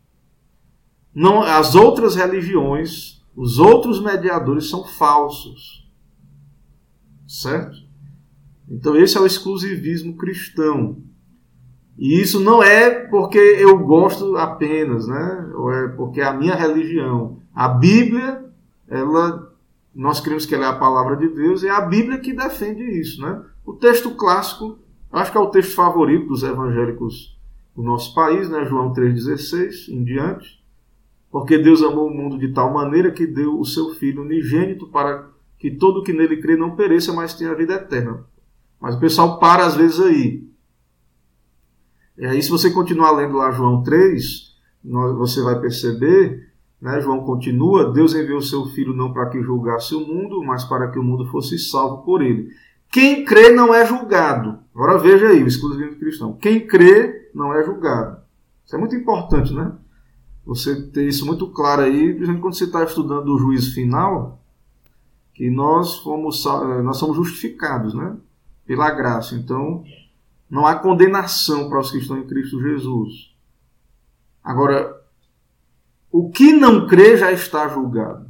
não, as outras religiões, os outros mediadores são falsos certo? Então esse é o exclusivismo cristão. E isso não é porque eu gosto apenas, né? Ou é porque é a minha religião. A Bíblia, ela, nós cremos que ela é a palavra de Deus, e é a Bíblia que defende isso, né? O texto clássico, acho que é o texto favorito dos evangélicos do nosso país, né? João 3,16 em diante. Porque Deus amou o mundo de tal maneira que deu o seu Filho unigênito para que todo que nele crê não pereça, mas tenha a vida eterna. Mas o pessoal para às vezes aí. E aí, se você continuar lendo lá João 3, você vai perceber, né, João continua: Deus enviou o seu Filho não para que julgasse o mundo, mas para que o mundo fosse salvo por ele. Quem crê não é julgado. Agora veja aí, o exclusivismo cristão. Quem crê não é julgado. Isso é muito importante, né? Você ter isso muito claro aí, quando você está estudando o juízo final, que nós fomos, nós somos justificados, né? Pela graça. Então, não há condenação para os que estão em Cristo Jesus. Agora, o que não crê já está julgado.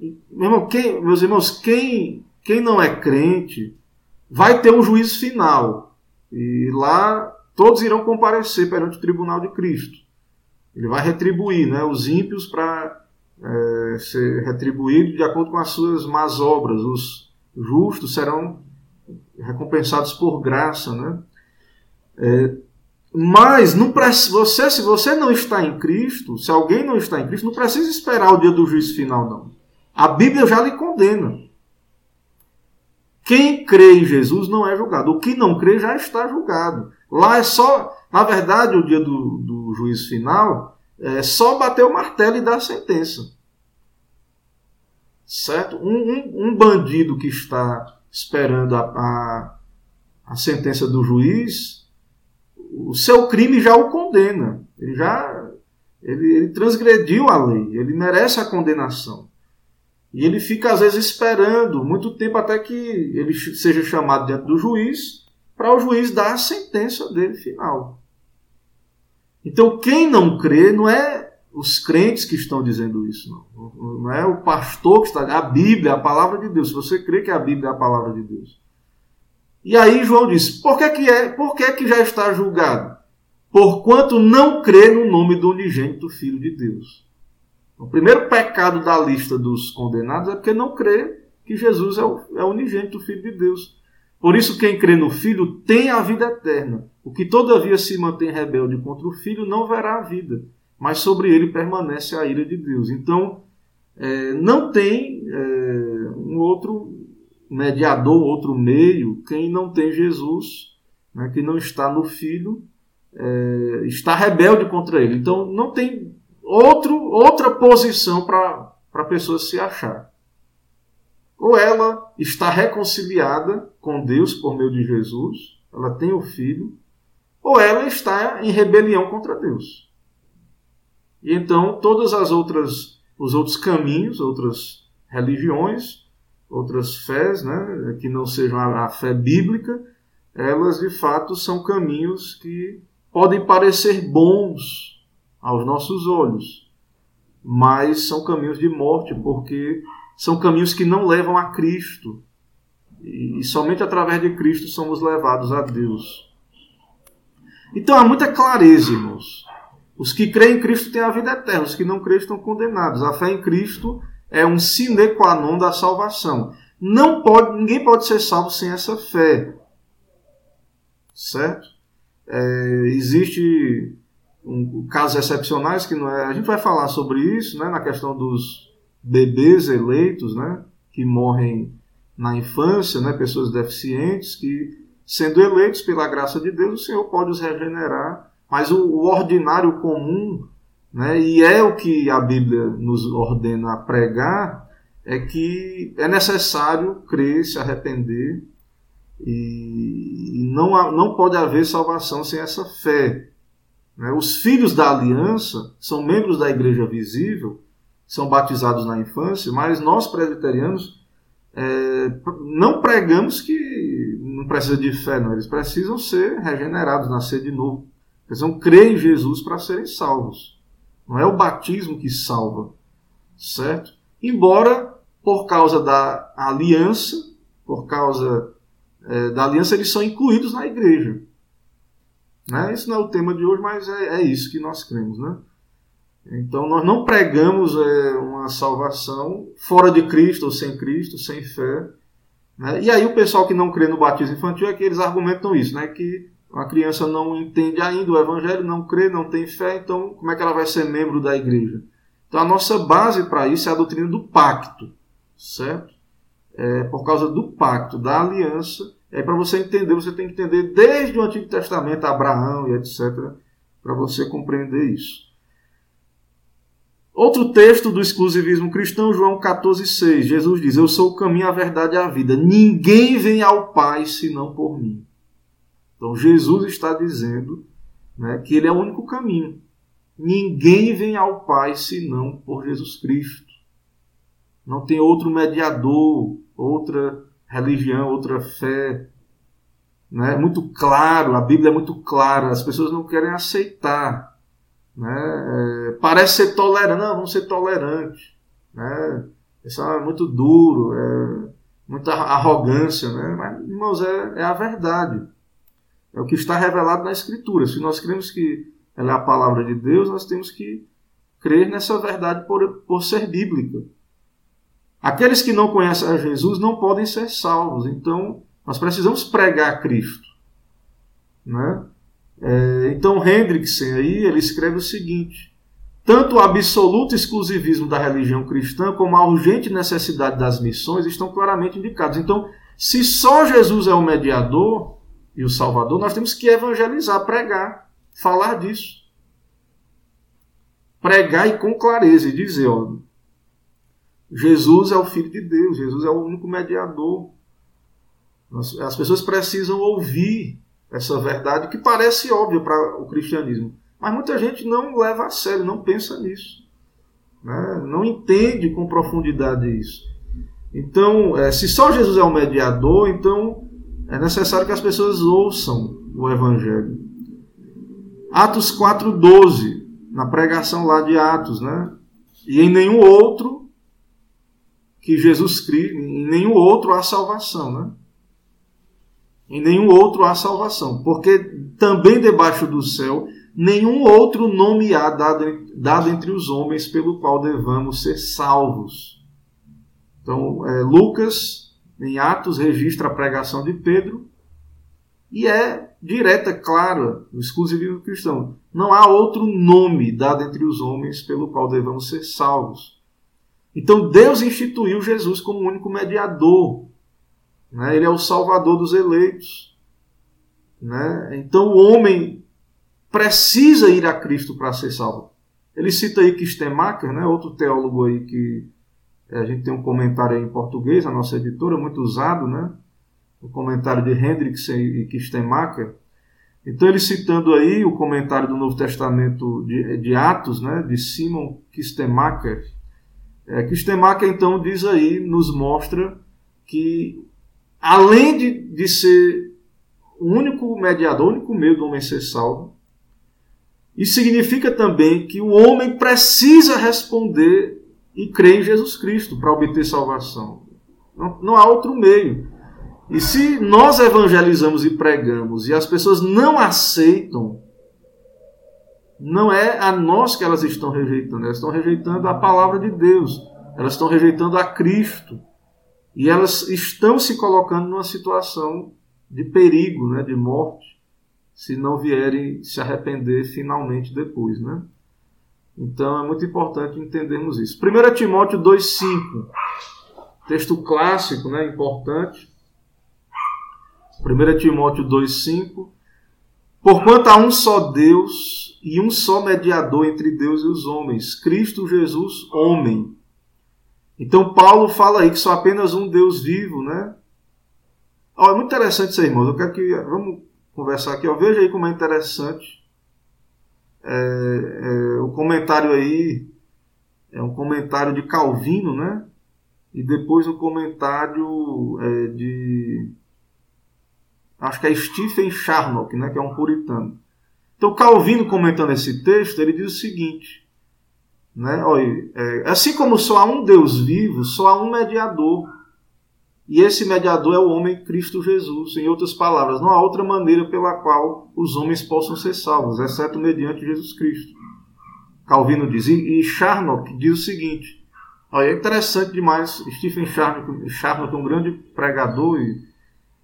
Meu irmão, quem, meus irmãos, quem, quem não é crente vai ter um juízo final. E lá todos irão comparecer perante o tribunal de Cristo. Ele vai retribuir né, os ímpios para é, ser retribuídos de acordo com as suas más obras. Os justos serão recompensados por graça, né? É, mas não você, se você não está em Cristo, se alguém não está em Cristo, não precisa esperar o dia do juízo final, não. A Bíblia já lhe condena. Quem crê em Jesus não é julgado. O que não crê já está julgado. Lá é só, na verdade, o dia do, do juízo final é só bater o martelo e dar a sentença. Certo? Um, um, um bandido que está esperando a, a, a sentença do juiz, o seu crime já o condena. Ele já ele, ele, transgrediu a lei, ele merece a condenação. E ele fica, às vezes, esperando muito tempo até que ele seja chamado diante do juiz, para o juiz dar a sentença dele final. Então, quem não crê não é os crentes que estão dizendo isso, não. Não é o pastor que está. A Bíblia, a palavra de Deus. Se você crê que a Bíblia é a palavra de Deus. E aí João diz: por que, que, é, por que, que já está julgado? Porquanto não crê no nome do unigênito Filho de Deus. O primeiro pecado da lista dos condenados é porque não crê que Jesus é o, é unigênito Filho de Deus. Por isso, quem crê no Filho tem a vida eterna. O que todavia se mantém rebelde contra o Filho não verá a vida mas sobre ele permanece a ira de Deus. Então, é, não tem é, um outro mediador, outro meio, quem não tem Jesus, né, que não está no Filho, é, está rebelde contra ele. Então, não tem outro, outra posição para a pessoa se achar. Ou ela está reconciliada com Deus por meio de Jesus, ela tem o Filho, ou ela está em rebelião contra Deus. E então todas as outras os outros caminhos, outras religiões, outras fés, né, que não sejam a, fé bíblica, elas de fato são caminhos que podem parecer bons aos nossos olhos, mas são caminhos de morte, porque são caminhos que não levam a Cristo. E, somente através de Cristo somos levados a Deus. Então há muita clareza, irmãos, os que creem em Cristo têm a vida eterna, os que não creem estão condenados. A fé em Cristo é um sine qua non da salvação. Não pode, ninguém pode ser salvo sem essa fé. Certo? É, existe um, casos excepcionais que não é, a gente vai falar sobre isso, né, na questão dos bebês eleitos, né, que morrem na infância, né, pessoas deficientes que sendo eleitos pela graça de Deus, o Senhor pode os regenerar mas o, o ordinário comum, né, e é o que a Bíblia nos ordena a pregar, é que é necessário crer, se arrepender, e não, não pode haver salvação sem essa fé. Né? Os filhos da aliança são membros da igreja visível, são batizados na infância, mas nós presbiterianos é, não pregamos que não precisa de fé, não. Eles precisam ser regenerados, nascer de novo precisam crer em Jesus para serem salvos. Não é o batismo que salva, certo? Embora, por causa da aliança, por causa é, da aliança, eles são incluídos na igreja. Né? Isso não é o tema de hoje, mas é, é isso que nós cremos. Né? Então, nós não pregamos é, uma salvação fora de Cristo ou sem Cristo, sem fé. Né? E aí, o pessoal que não crê no batismo infantil é que eles argumentam isso, né? que a criança não entende ainda o evangelho, não crê, não tem fé, então como é que ela vai ser membro da igreja? Então, a nossa base para isso é a doutrina do pacto, certo? É, por causa do pacto, da aliança é para você entender, você tem que entender desde o Antigo Testamento, Abraão e etc., para você compreender isso. Outro texto do exclusivismo cristão, João 14,6. Jesus diz: Eu sou o caminho, a verdade e a vida. Ninguém vem ao Pai senão por mim. Então Jesus está dizendo né, que ele é o único caminho. Ninguém vem ao Pai senão por Jesus Cristo. Não tem outro mediador, outra religião, outra fé. Né? É muito claro, a Bíblia é muito clara, as pessoas não querem aceitar. Né? É, parece ser tolerante, não, vamos ser tolerantes. Né? Isso é muito duro, é muita arrogância, né? mas, irmãos, é, é a verdade. É o que está revelado na Escritura. Se nós cremos que ela é a palavra de Deus, nós temos que crer nessa verdade por, por ser bíblica. Aqueles que não conhecem a Jesus não podem ser salvos. Então, nós precisamos pregar Cristo. Né? É, então, Hendrickson aí, ele escreve o seguinte: tanto o absoluto exclusivismo da religião cristã como a urgente necessidade das missões estão claramente indicados. Então, se só Jesus é o mediador e o Salvador, nós temos que evangelizar, pregar, falar disso. Pregar e com clareza e dizer, ó, Jesus é o Filho de Deus, Jesus é o único mediador. As pessoas precisam ouvir essa verdade que parece óbvia para o cristianismo, mas muita gente não leva a sério, não pensa nisso, né? não entende com profundidade isso. Então, é, se só Jesus é o mediador, então é necessário que as pessoas ouçam o Evangelho. Atos 4,12, na pregação lá de Atos, né? E em nenhum outro que Jesus Cristo, em nenhum outro há salvação, né? Em nenhum outro há salvação, porque também debaixo do céu nenhum outro nome há dado, dado entre os homens pelo qual devamos ser salvos. Então, é, Lucas, em Atos, registra a pregação de Pedro e é direta, clara, exclusivo cristão. Não há outro nome dado entre os homens pelo qual devamos ser salvos. Então Deus instituiu Jesus como único mediador. Né? Ele é o salvador dos eleitos. Né? Então o homem precisa ir a Cristo para ser salvo. Ele cita aí Kistemacher, né? outro teólogo aí que a gente tem um comentário em português, a nossa editora, muito usado, né? o comentário de Hendrickson e Kistemacher. Então ele citando aí o comentário do Novo Testamento de, de Atos, né? de Simon Kistemacher, é, que Stemacher então diz aí, nos mostra que além de, de ser o único mediador, o único meio do homem ser salvo, isso significa também que o homem precisa responder e crer em Jesus Cristo para obter salvação. Não, não há outro meio. E se nós evangelizamos e pregamos e as pessoas não aceitam não é a nós que elas estão rejeitando, elas estão rejeitando a palavra de Deus, elas estão rejeitando a Cristo. E elas estão se colocando numa situação de perigo, né, de morte, se não vierem se arrepender finalmente depois. Né? Então é muito importante entendermos isso. 1 Timóteo 2,5, texto clássico, né, importante. 1 Timóteo 2,5 Porquanto há um só Deus e um só mediador entre Deus e os homens, Cristo Jesus, homem. Então Paulo fala aí que só apenas um Deus vivo, né? Ó, é muito interessante isso aí, irmãos. Eu quero que vamos conversar aqui. Ó. Veja aí como é interessante. É, é, o comentário aí é um comentário de Calvino, né? E depois um comentário é, de acho que é Stephen Charnock, né, que é um puritano. Então, Calvino, comentando esse texto, ele diz o seguinte: né, olha, é, assim como só há um Deus vivo, só há um mediador E esse mediador é o homem Cristo Jesus. Em outras palavras, não há outra maneira pela qual os homens possam ser salvos, exceto mediante Jesus Cristo. Calvino diz. E, Charnock diz o seguinte: olha, é interessante demais. Stephen Charnock, Charnock é um grande pregador e,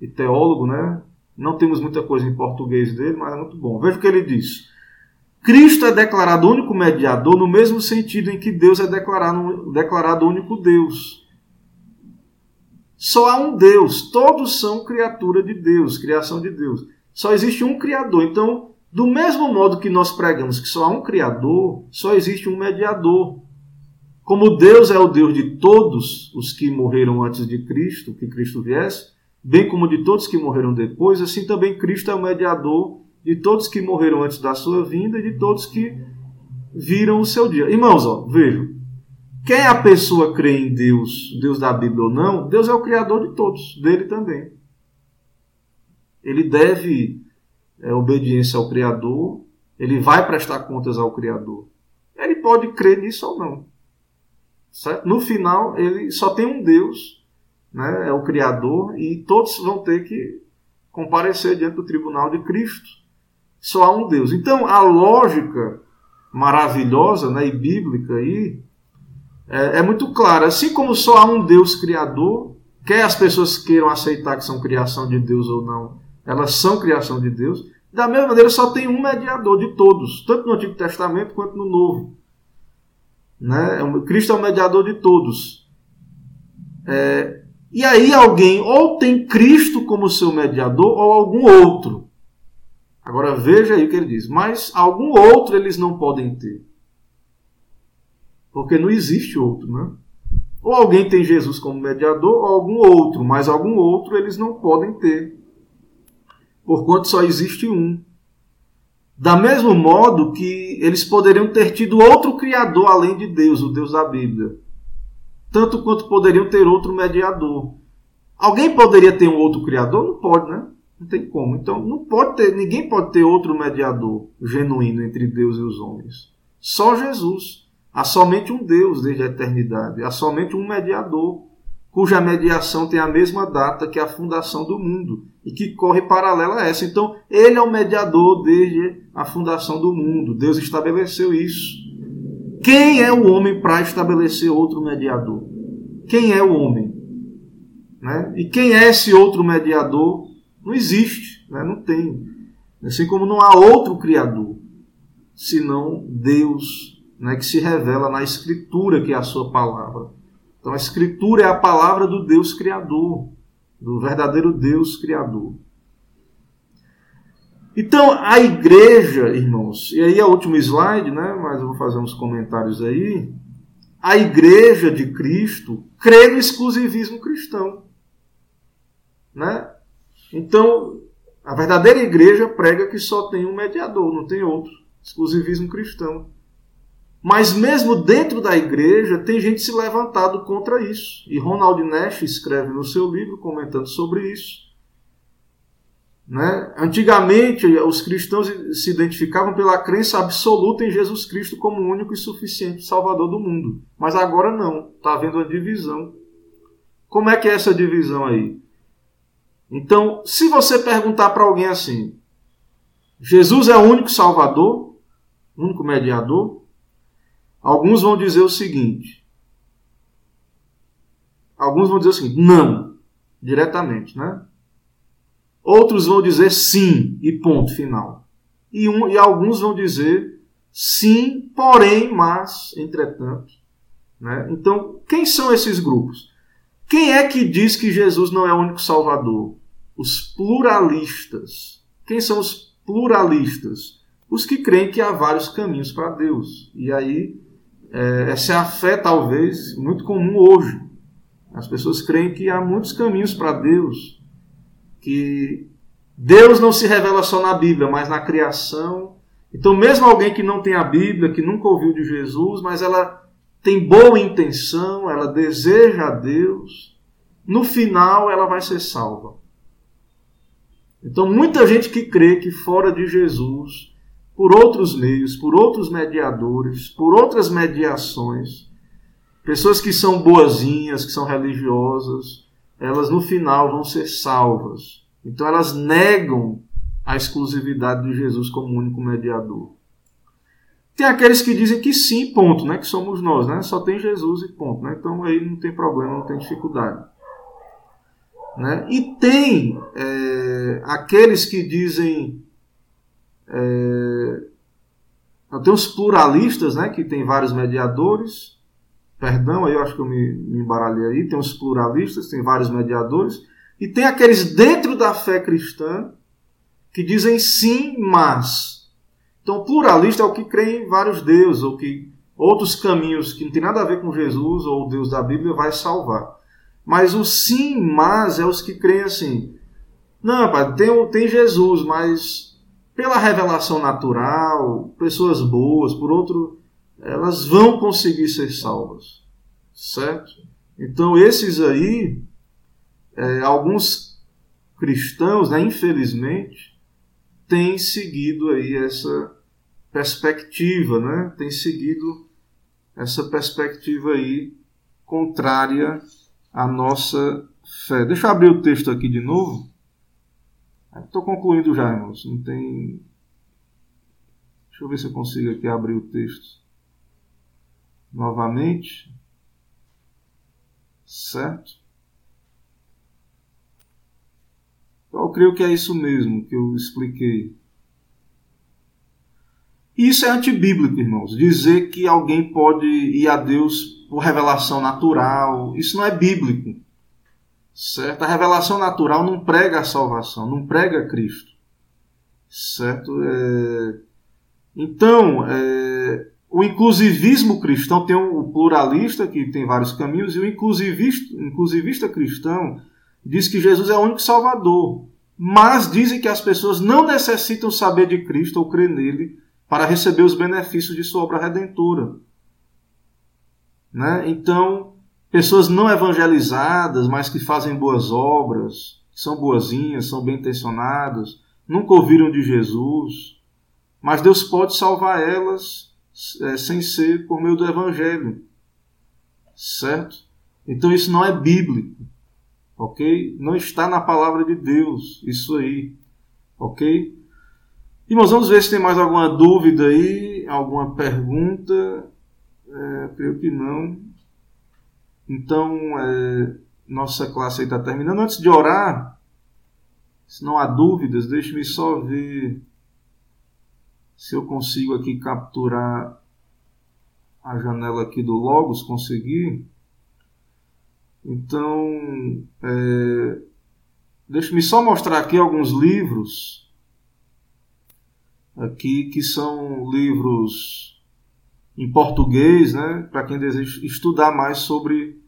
e teólogo, né? Não temos muita coisa em português dele, mas é muito bom. Veja o que ele diz. Cristo é declarado único mediador no mesmo sentido em que Deus é declarado, declarado único Deus. Só há um Deus, todos são criatura de Deus, criação de Deus. Só existe um Criador. Então, do mesmo modo que nós pregamos que só há um Criador, só existe um mediador. Como Deus é o Deus de todos os que morreram antes de Cristo, que Cristo viesse, bem como de todos que morreram depois, assim também Cristo é o mediador de todos que morreram antes da sua vinda e de todos que viram o seu dia. Irmãos, ó, vejam. Quer a pessoa crê em Deus, Deus da Bíblia ou não, Deus é o Criador de todos, dele também. Ele deve é, obediência ao Criador, ele vai prestar contas ao Criador. Ele pode crer nisso ou não. Certo? No final, ele só tem um Deus, né, é o Criador, e todos vão ter que comparecer diante do tribunal de Cristo só há um Deus. Então, a lógica maravilhosa né, e bíblica aí é, é muito clara. Assim como só há um Deus criador, quer as pessoas queiram aceitar que são criação de Deus ou não, elas são criação de Deus. Da mesma maneira, só tem um mediador de todos, tanto no Antigo Testamento quanto no Novo. Né? É Cristo é o mediador de todos. É, e aí alguém ou tem Cristo como seu mediador ou algum outro. Agora veja aí o que ele diz. Mas algum outro eles não podem ter. Porque não existe outro, né? Ou alguém tem Jesus como mediador, ou algum outro, mas algum outro eles não podem ter. Porquanto só existe um. Da mesmo modo que eles poderiam ter tido outro criador além de Deus, o Deus da Bíblia. Tanto quanto poderiam ter outro mediador. Alguém poderia ter um outro criador? Não pode, né? Não tem como. Então não pode ter, ninguém pode ter outro mediador genuíno entre Deus e os homens. Só Jesus. Há somente um Deus desde a eternidade. Há somente um mediador, cuja mediação tem a mesma data que a fundação do mundo e que corre paralela a essa. Então, ele é o mediador desde a fundação do mundo. Deus estabeleceu isso. Quem é o homem para estabelecer outro mediador? Quem é o homem? Né? E quem é esse outro mediador não existe, né? não tem. Assim como não há outro Criador, senão Deus, né? que se revela na Escritura, que é a sua palavra. Então a Escritura é a palavra do Deus Criador, do verdadeiro Deus Criador. Então, a igreja, irmãos, e aí é o último slide, né? Mas eu vou fazer uns comentários aí. A igreja de Cristo crê no exclusivismo cristão. Né? Então, a verdadeira igreja prega que só tem um mediador, não tem outro. Exclusivismo cristão. Mas mesmo dentro da igreja tem gente se levantado contra isso. E Ronald Nash escreve no seu livro comentando sobre isso. Né? Antigamente, os cristãos se identificavam pela crença absoluta em Jesus Cristo como o único e suficiente Salvador do mundo. Mas agora não, está havendo uma divisão. Como é que é essa divisão aí? Então, se você perguntar para alguém assim, Jesus é o único Salvador, único mediador, alguns vão dizer o seguinte. Alguns vão dizer o seguinte, não, diretamente, né? Outros vão dizer sim e ponto final. E, um, e alguns vão dizer sim, porém, mas, entretanto. Né? Então, quem são esses grupos? Quem é que diz que Jesus não é o único Salvador? Os pluralistas. Quem são os pluralistas? Os que creem que há vários caminhos para Deus. E aí, é, essa é a fé, talvez, muito comum hoje. As pessoas creem que há muitos caminhos para Deus. Que Deus não se revela só na Bíblia, mas na criação. Então, mesmo alguém que não tem a Bíblia, que nunca ouviu de Jesus, mas ela tem boa intenção, ela deseja a Deus, no final ela vai ser salva. Então, muita gente que crê que fora de Jesus, por outros meios, por outros mediadores, por outras mediações, pessoas que são boazinhas, que são religiosas, elas no final vão ser salvas. Então elas negam a exclusividade de Jesus como único mediador. Tem aqueles que dizem que sim, ponto, né? Que somos nós, né? Só tem Jesus e ponto, né? Então aí não tem problema, não tem dificuldade. Né? E tem é, aqueles que dizem. É, tem os pluralistas, né? Que tem vários mediadores. Perdão, aí eu acho que eu me, me embaralhei aí. Tem os pluralistas, tem vários mediadores. E tem aqueles dentro da fé cristã que dizem sim, mas. Então, pluralista é o que crê em vários deuses, ou que outros caminhos que não tem nada a ver com Jesus ou o Deus da Bíblia vai salvar. Mas o sim, mas é os que creem assim. Não, pai, tem, tem Jesus, mas pela revelação natural, pessoas boas, por outro, elas vão conseguir ser salvas. Certo? Então, esses aí, é, alguns cristãos, né, infelizmente, tem seguido aí essa perspectiva, né? Tem seguido essa perspectiva aí contrária à nossa fé. Deixa eu abrir o texto aqui de novo. Estou concluindo já, irmãos. Não tem. Deixa eu ver se eu consigo aqui abrir o texto novamente. Certo? Eu creio que é isso mesmo que eu expliquei. Isso é antibíblico, irmãos. Dizer que alguém pode ir a Deus por revelação natural, isso não é bíblico. Certo? A revelação natural não prega a salvação, não prega Cristo. Certo? É... Então, é... o inclusivismo cristão tem o pluralista, que tem vários caminhos, e o inclusivista, inclusivista cristão diz que Jesus é o único Salvador, mas dizem que as pessoas não necessitam saber de Cristo ou crer nele para receber os benefícios de sua obra redentora. Né? Então, pessoas não evangelizadas, mas que fazem boas obras, são boazinhas, são bem intencionadas, nunca ouviram de Jesus, mas Deus pode salvar elas é, sem ser por meio do Evangelho. Certo? Então isso não é bíblico. Ok? Não está na palavra de Deus, isso aí. Ok? Irmãos, vamos ver se tem mais alguma dúvida aí, alguma pergunta. É, creio que não. Então, é, nossa classe aí está terminando. Antes de orar, se não há dúvidas, deixe-me só ver se eu consigo aqui capturar a janela aqui do Logos, conseguir. Então, é, deixe-me só mostrar aqui alguns livros aqui que são livros em português, né, para quem deseja estudar mais sobre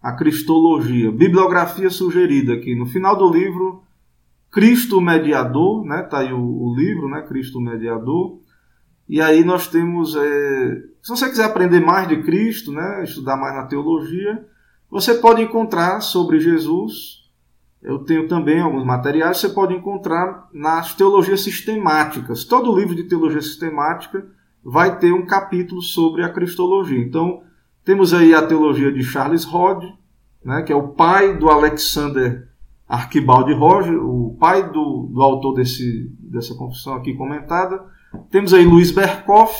a cristologia. Bibliografia sugerida aqui no final do livro, Cristo Mediador, né, tá aí o, o livro, né, Cristo Mediador. E aí nós temos, é, se você quiser aprender mais de Cristo, né, estudar mais na teologia, você pode encontrar sobre Jesus, eu tenho também alguns materiais, você pode encontrar nas teologias sistemáticas. Todo livro de teologia sistemática vai ter um capítulo sobre a cristologia. Então, temos aí a teologia de Charles Rod, né, que é o pai do Alexander Arquibaldi Roger, o pai do, do autor desse, dessa confissão aqui comentada. Temos aí Luiz Berkoff,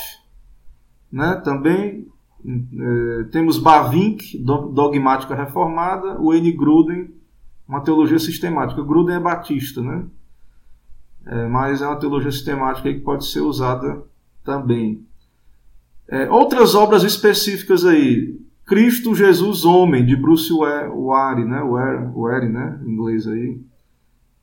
né, também é, temos Bavinck, dogmática reformada, o N. Gruden, uma teologia sistemática. Gruden é batista, né? É, mas é uma teologia sistemática que pode ser usada também. É, outras obras específicas aí. Cristo Jesus Homem, de Bruce Ware, né? Ware, Ware né? Em inglês aí,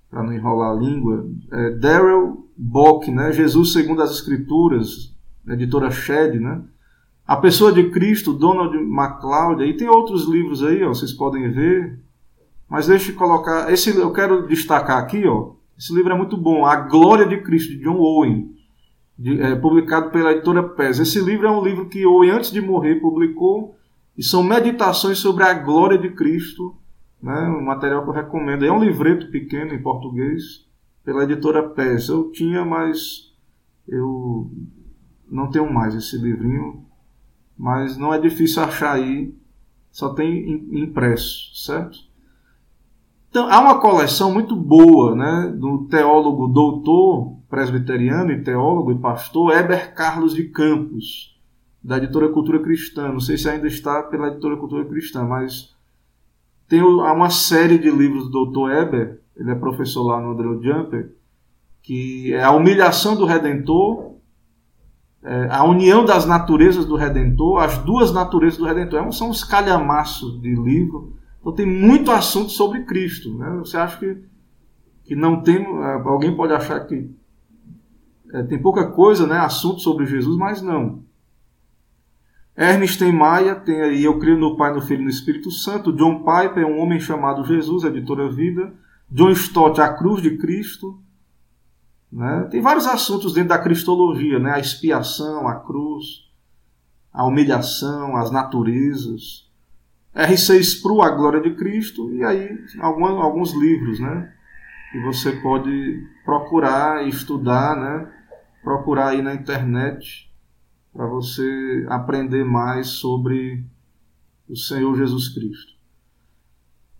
para não enrolar a língua. É, Darrell Bock, né? Jesus segundo as Escrituras, editora Shed, né? A Pessoa de Cristo, Donald MacLeod, aí tem outros livros aí, ó, vocês podem ver. Mas deixe eu colocar, esse eu quero destacar aqui, ó. Esse livro é muito bom, A Glória de Cristo, de John Owen, de, é, publicado pela editora PES. Esse livro é um livro que Owen, antes de morrer, publicou, e são meditações sobre a glória de Cristo, né, um material que eu recomendo. É um livreto pequeno em português, pela editora PES. Eu tinha, mas eu não tenho mais esse livrinho mas não é difícil achar aí, só tem impresso, certo? Então, há uma coleção muito boa né, do teólogo doutor presbiteriano e teólogo e pastor Heber Carlos de Campos, da editora Cultura Cristã. Não sei se ainda está pela editora Cultura Cristã, mas tem uma série de livros do doutor Heber, ele é professor lá no André Jumper, que é a humilhação do Redentor, é, a união das naturezas do Redentor, as duas naturezas do Redentor. É são uns calhamaços de livro. Então tem muito assunto sobre Cristo. Né? Você acha que, que não tem. É, alguém pode achar que é, tem pouca coisa, né? assunto sobre Jesus, mas não. Ernest Maia tem aí Eu Creio no Pai, no Filho e no Espírito Santo. John Piper, Um Homem Chamado Jesus, editora Vida. John Stott, A Cruz de Cristo. Né? Tem vários assuntos dentro da cristologia, né? a expiação, a cruz, a humilhação, as naturezas. R6 Pro, A Glória de Cristo, e aí alguns, alguns livros né? que você pode procurar, estudar, né? procurar aí na internet para você aprender mais sobre o Senhor Jesus Cristo.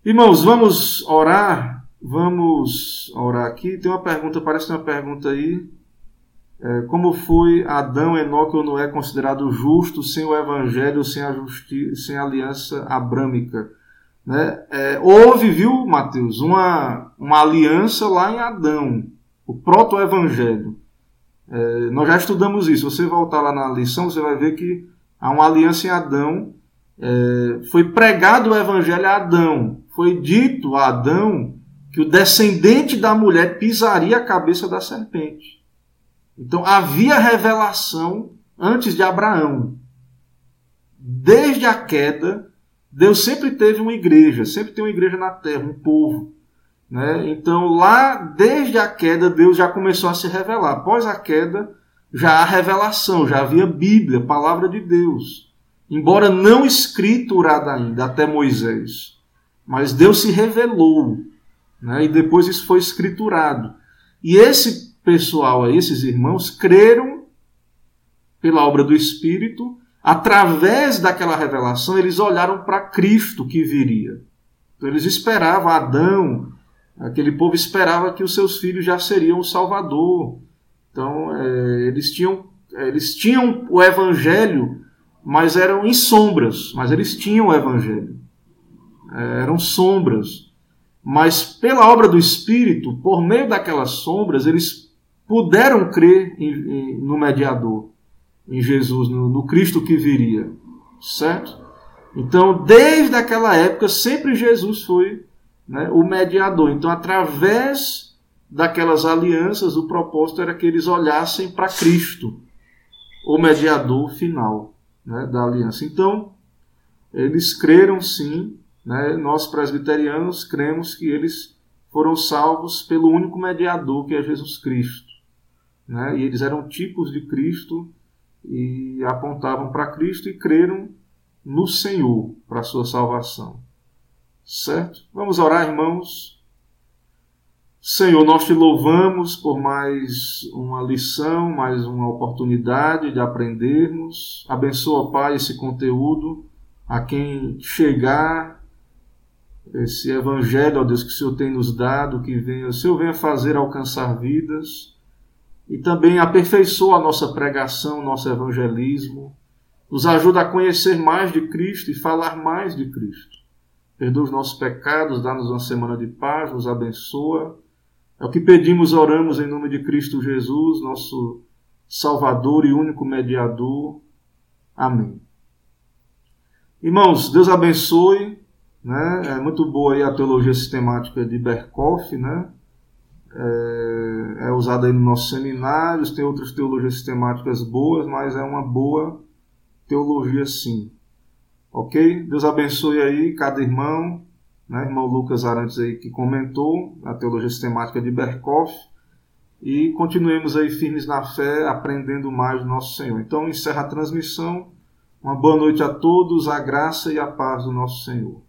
Irmãos, vamos orar Vamos orar aqui. Tem uma pergunta, parece uma pergunta aí. É, como foi Adão, Enoque ou Noé considerado justo sem o evangelho, sem a, justi sem a aliança abrâmica? Né? É, houve, viu, Mateus, uma, uma aliança lá em Adão, o proto-evangelho. É, nós já estudamos isso. Você voltar lá na lição, você vai ver que há uma aliança em Adão. É, foi pregado o evangelho a Adão. Foi dito a Adão que o descendente da mulher pisaria a cabeça da serpente. Então havia revelação antes de Abraão. Desde a queda, Deus sempre teve uma igreja, sempre tem uma igreja na terra, um povo. Né? Então, lá, desde a queda, Deus já começou a se revelar. Após a queda, já há revelação, já havia Bíblia, palavra de Deus. Embora não escriturada ainda, até Moisés. Mas Deus se revelou. Né? E depois isso foi escriturado. E esse pessoal aí, esses irmãos, creram pela obra do Espírito, através daquela revelação, eles olharam para Cristo que viria. Então eles esperavam, Adão, aquele povo esperava que os seus filhos já seriam o Salvador. Então é, eles, tinham, eles tinham o Evangelho, mas eram em sombras, mas eles tinham o Evangelho. É, eram sombras. Mas pela obra do Espírito, por meio daquelas sombras, eles puderam crer em, em, no mediador, em Jesus, no, no Cristo que viria. Certo? Então, desde aquela época, sempre Jesus foi né, o mediador. Então, através daquelas alianças, o propósito era que eles olhassem para Cristo, o mediador final né, da aliança. Então, eles creram sim né, nós presbiterianos cremos que eles foram salvos pelo único mediador que é Jesus Cristo. Né? E eles eram tipos de Cristo e apontavam para Cristo e creram no Senhor para a sua salvação. Certo? Vamos orar, irmãos. Senhor, nós te louvamos por mais uma lição, mais uma oportunidade de aprendermos. Abençoa, Pai, esse conteúdo a quem chegar esse evangelho, ó Deus, que o Senhor tem nos dado, que venha, o Senhor venha fazer alcançar vidas e também aperfeiçoa a nossa pregação, nosso evangelismo, nos ajuda a conhecer mais de Cristo e falar mais de Cristo. Perdoa os nossos pecados, dá-nos uma semana de paz, nos abençoa. É o que pedimos, oramos em nome de Cristo Jesus, nosso Salvador e único mediador. Amém. Irmãos, Deus abençoe. Né? É muito boa aí a teologia sistemática de Berkoff, né? É, é usada aí nos nossos seminários, tem outras teologias sistemáticas boas, mas é uma boa teologia sim. Ok? Deus abençoe aí cada irmão, né? Irmão Lucas Arantes aí que comentou a teologia sistemática de Berkoff. E continuemos aí firmes na fé, aprendendo mais do nosso Senhor. Então encerra a transmissão. Uma boa noite a todos, a graça e a paz do nosso Senhor.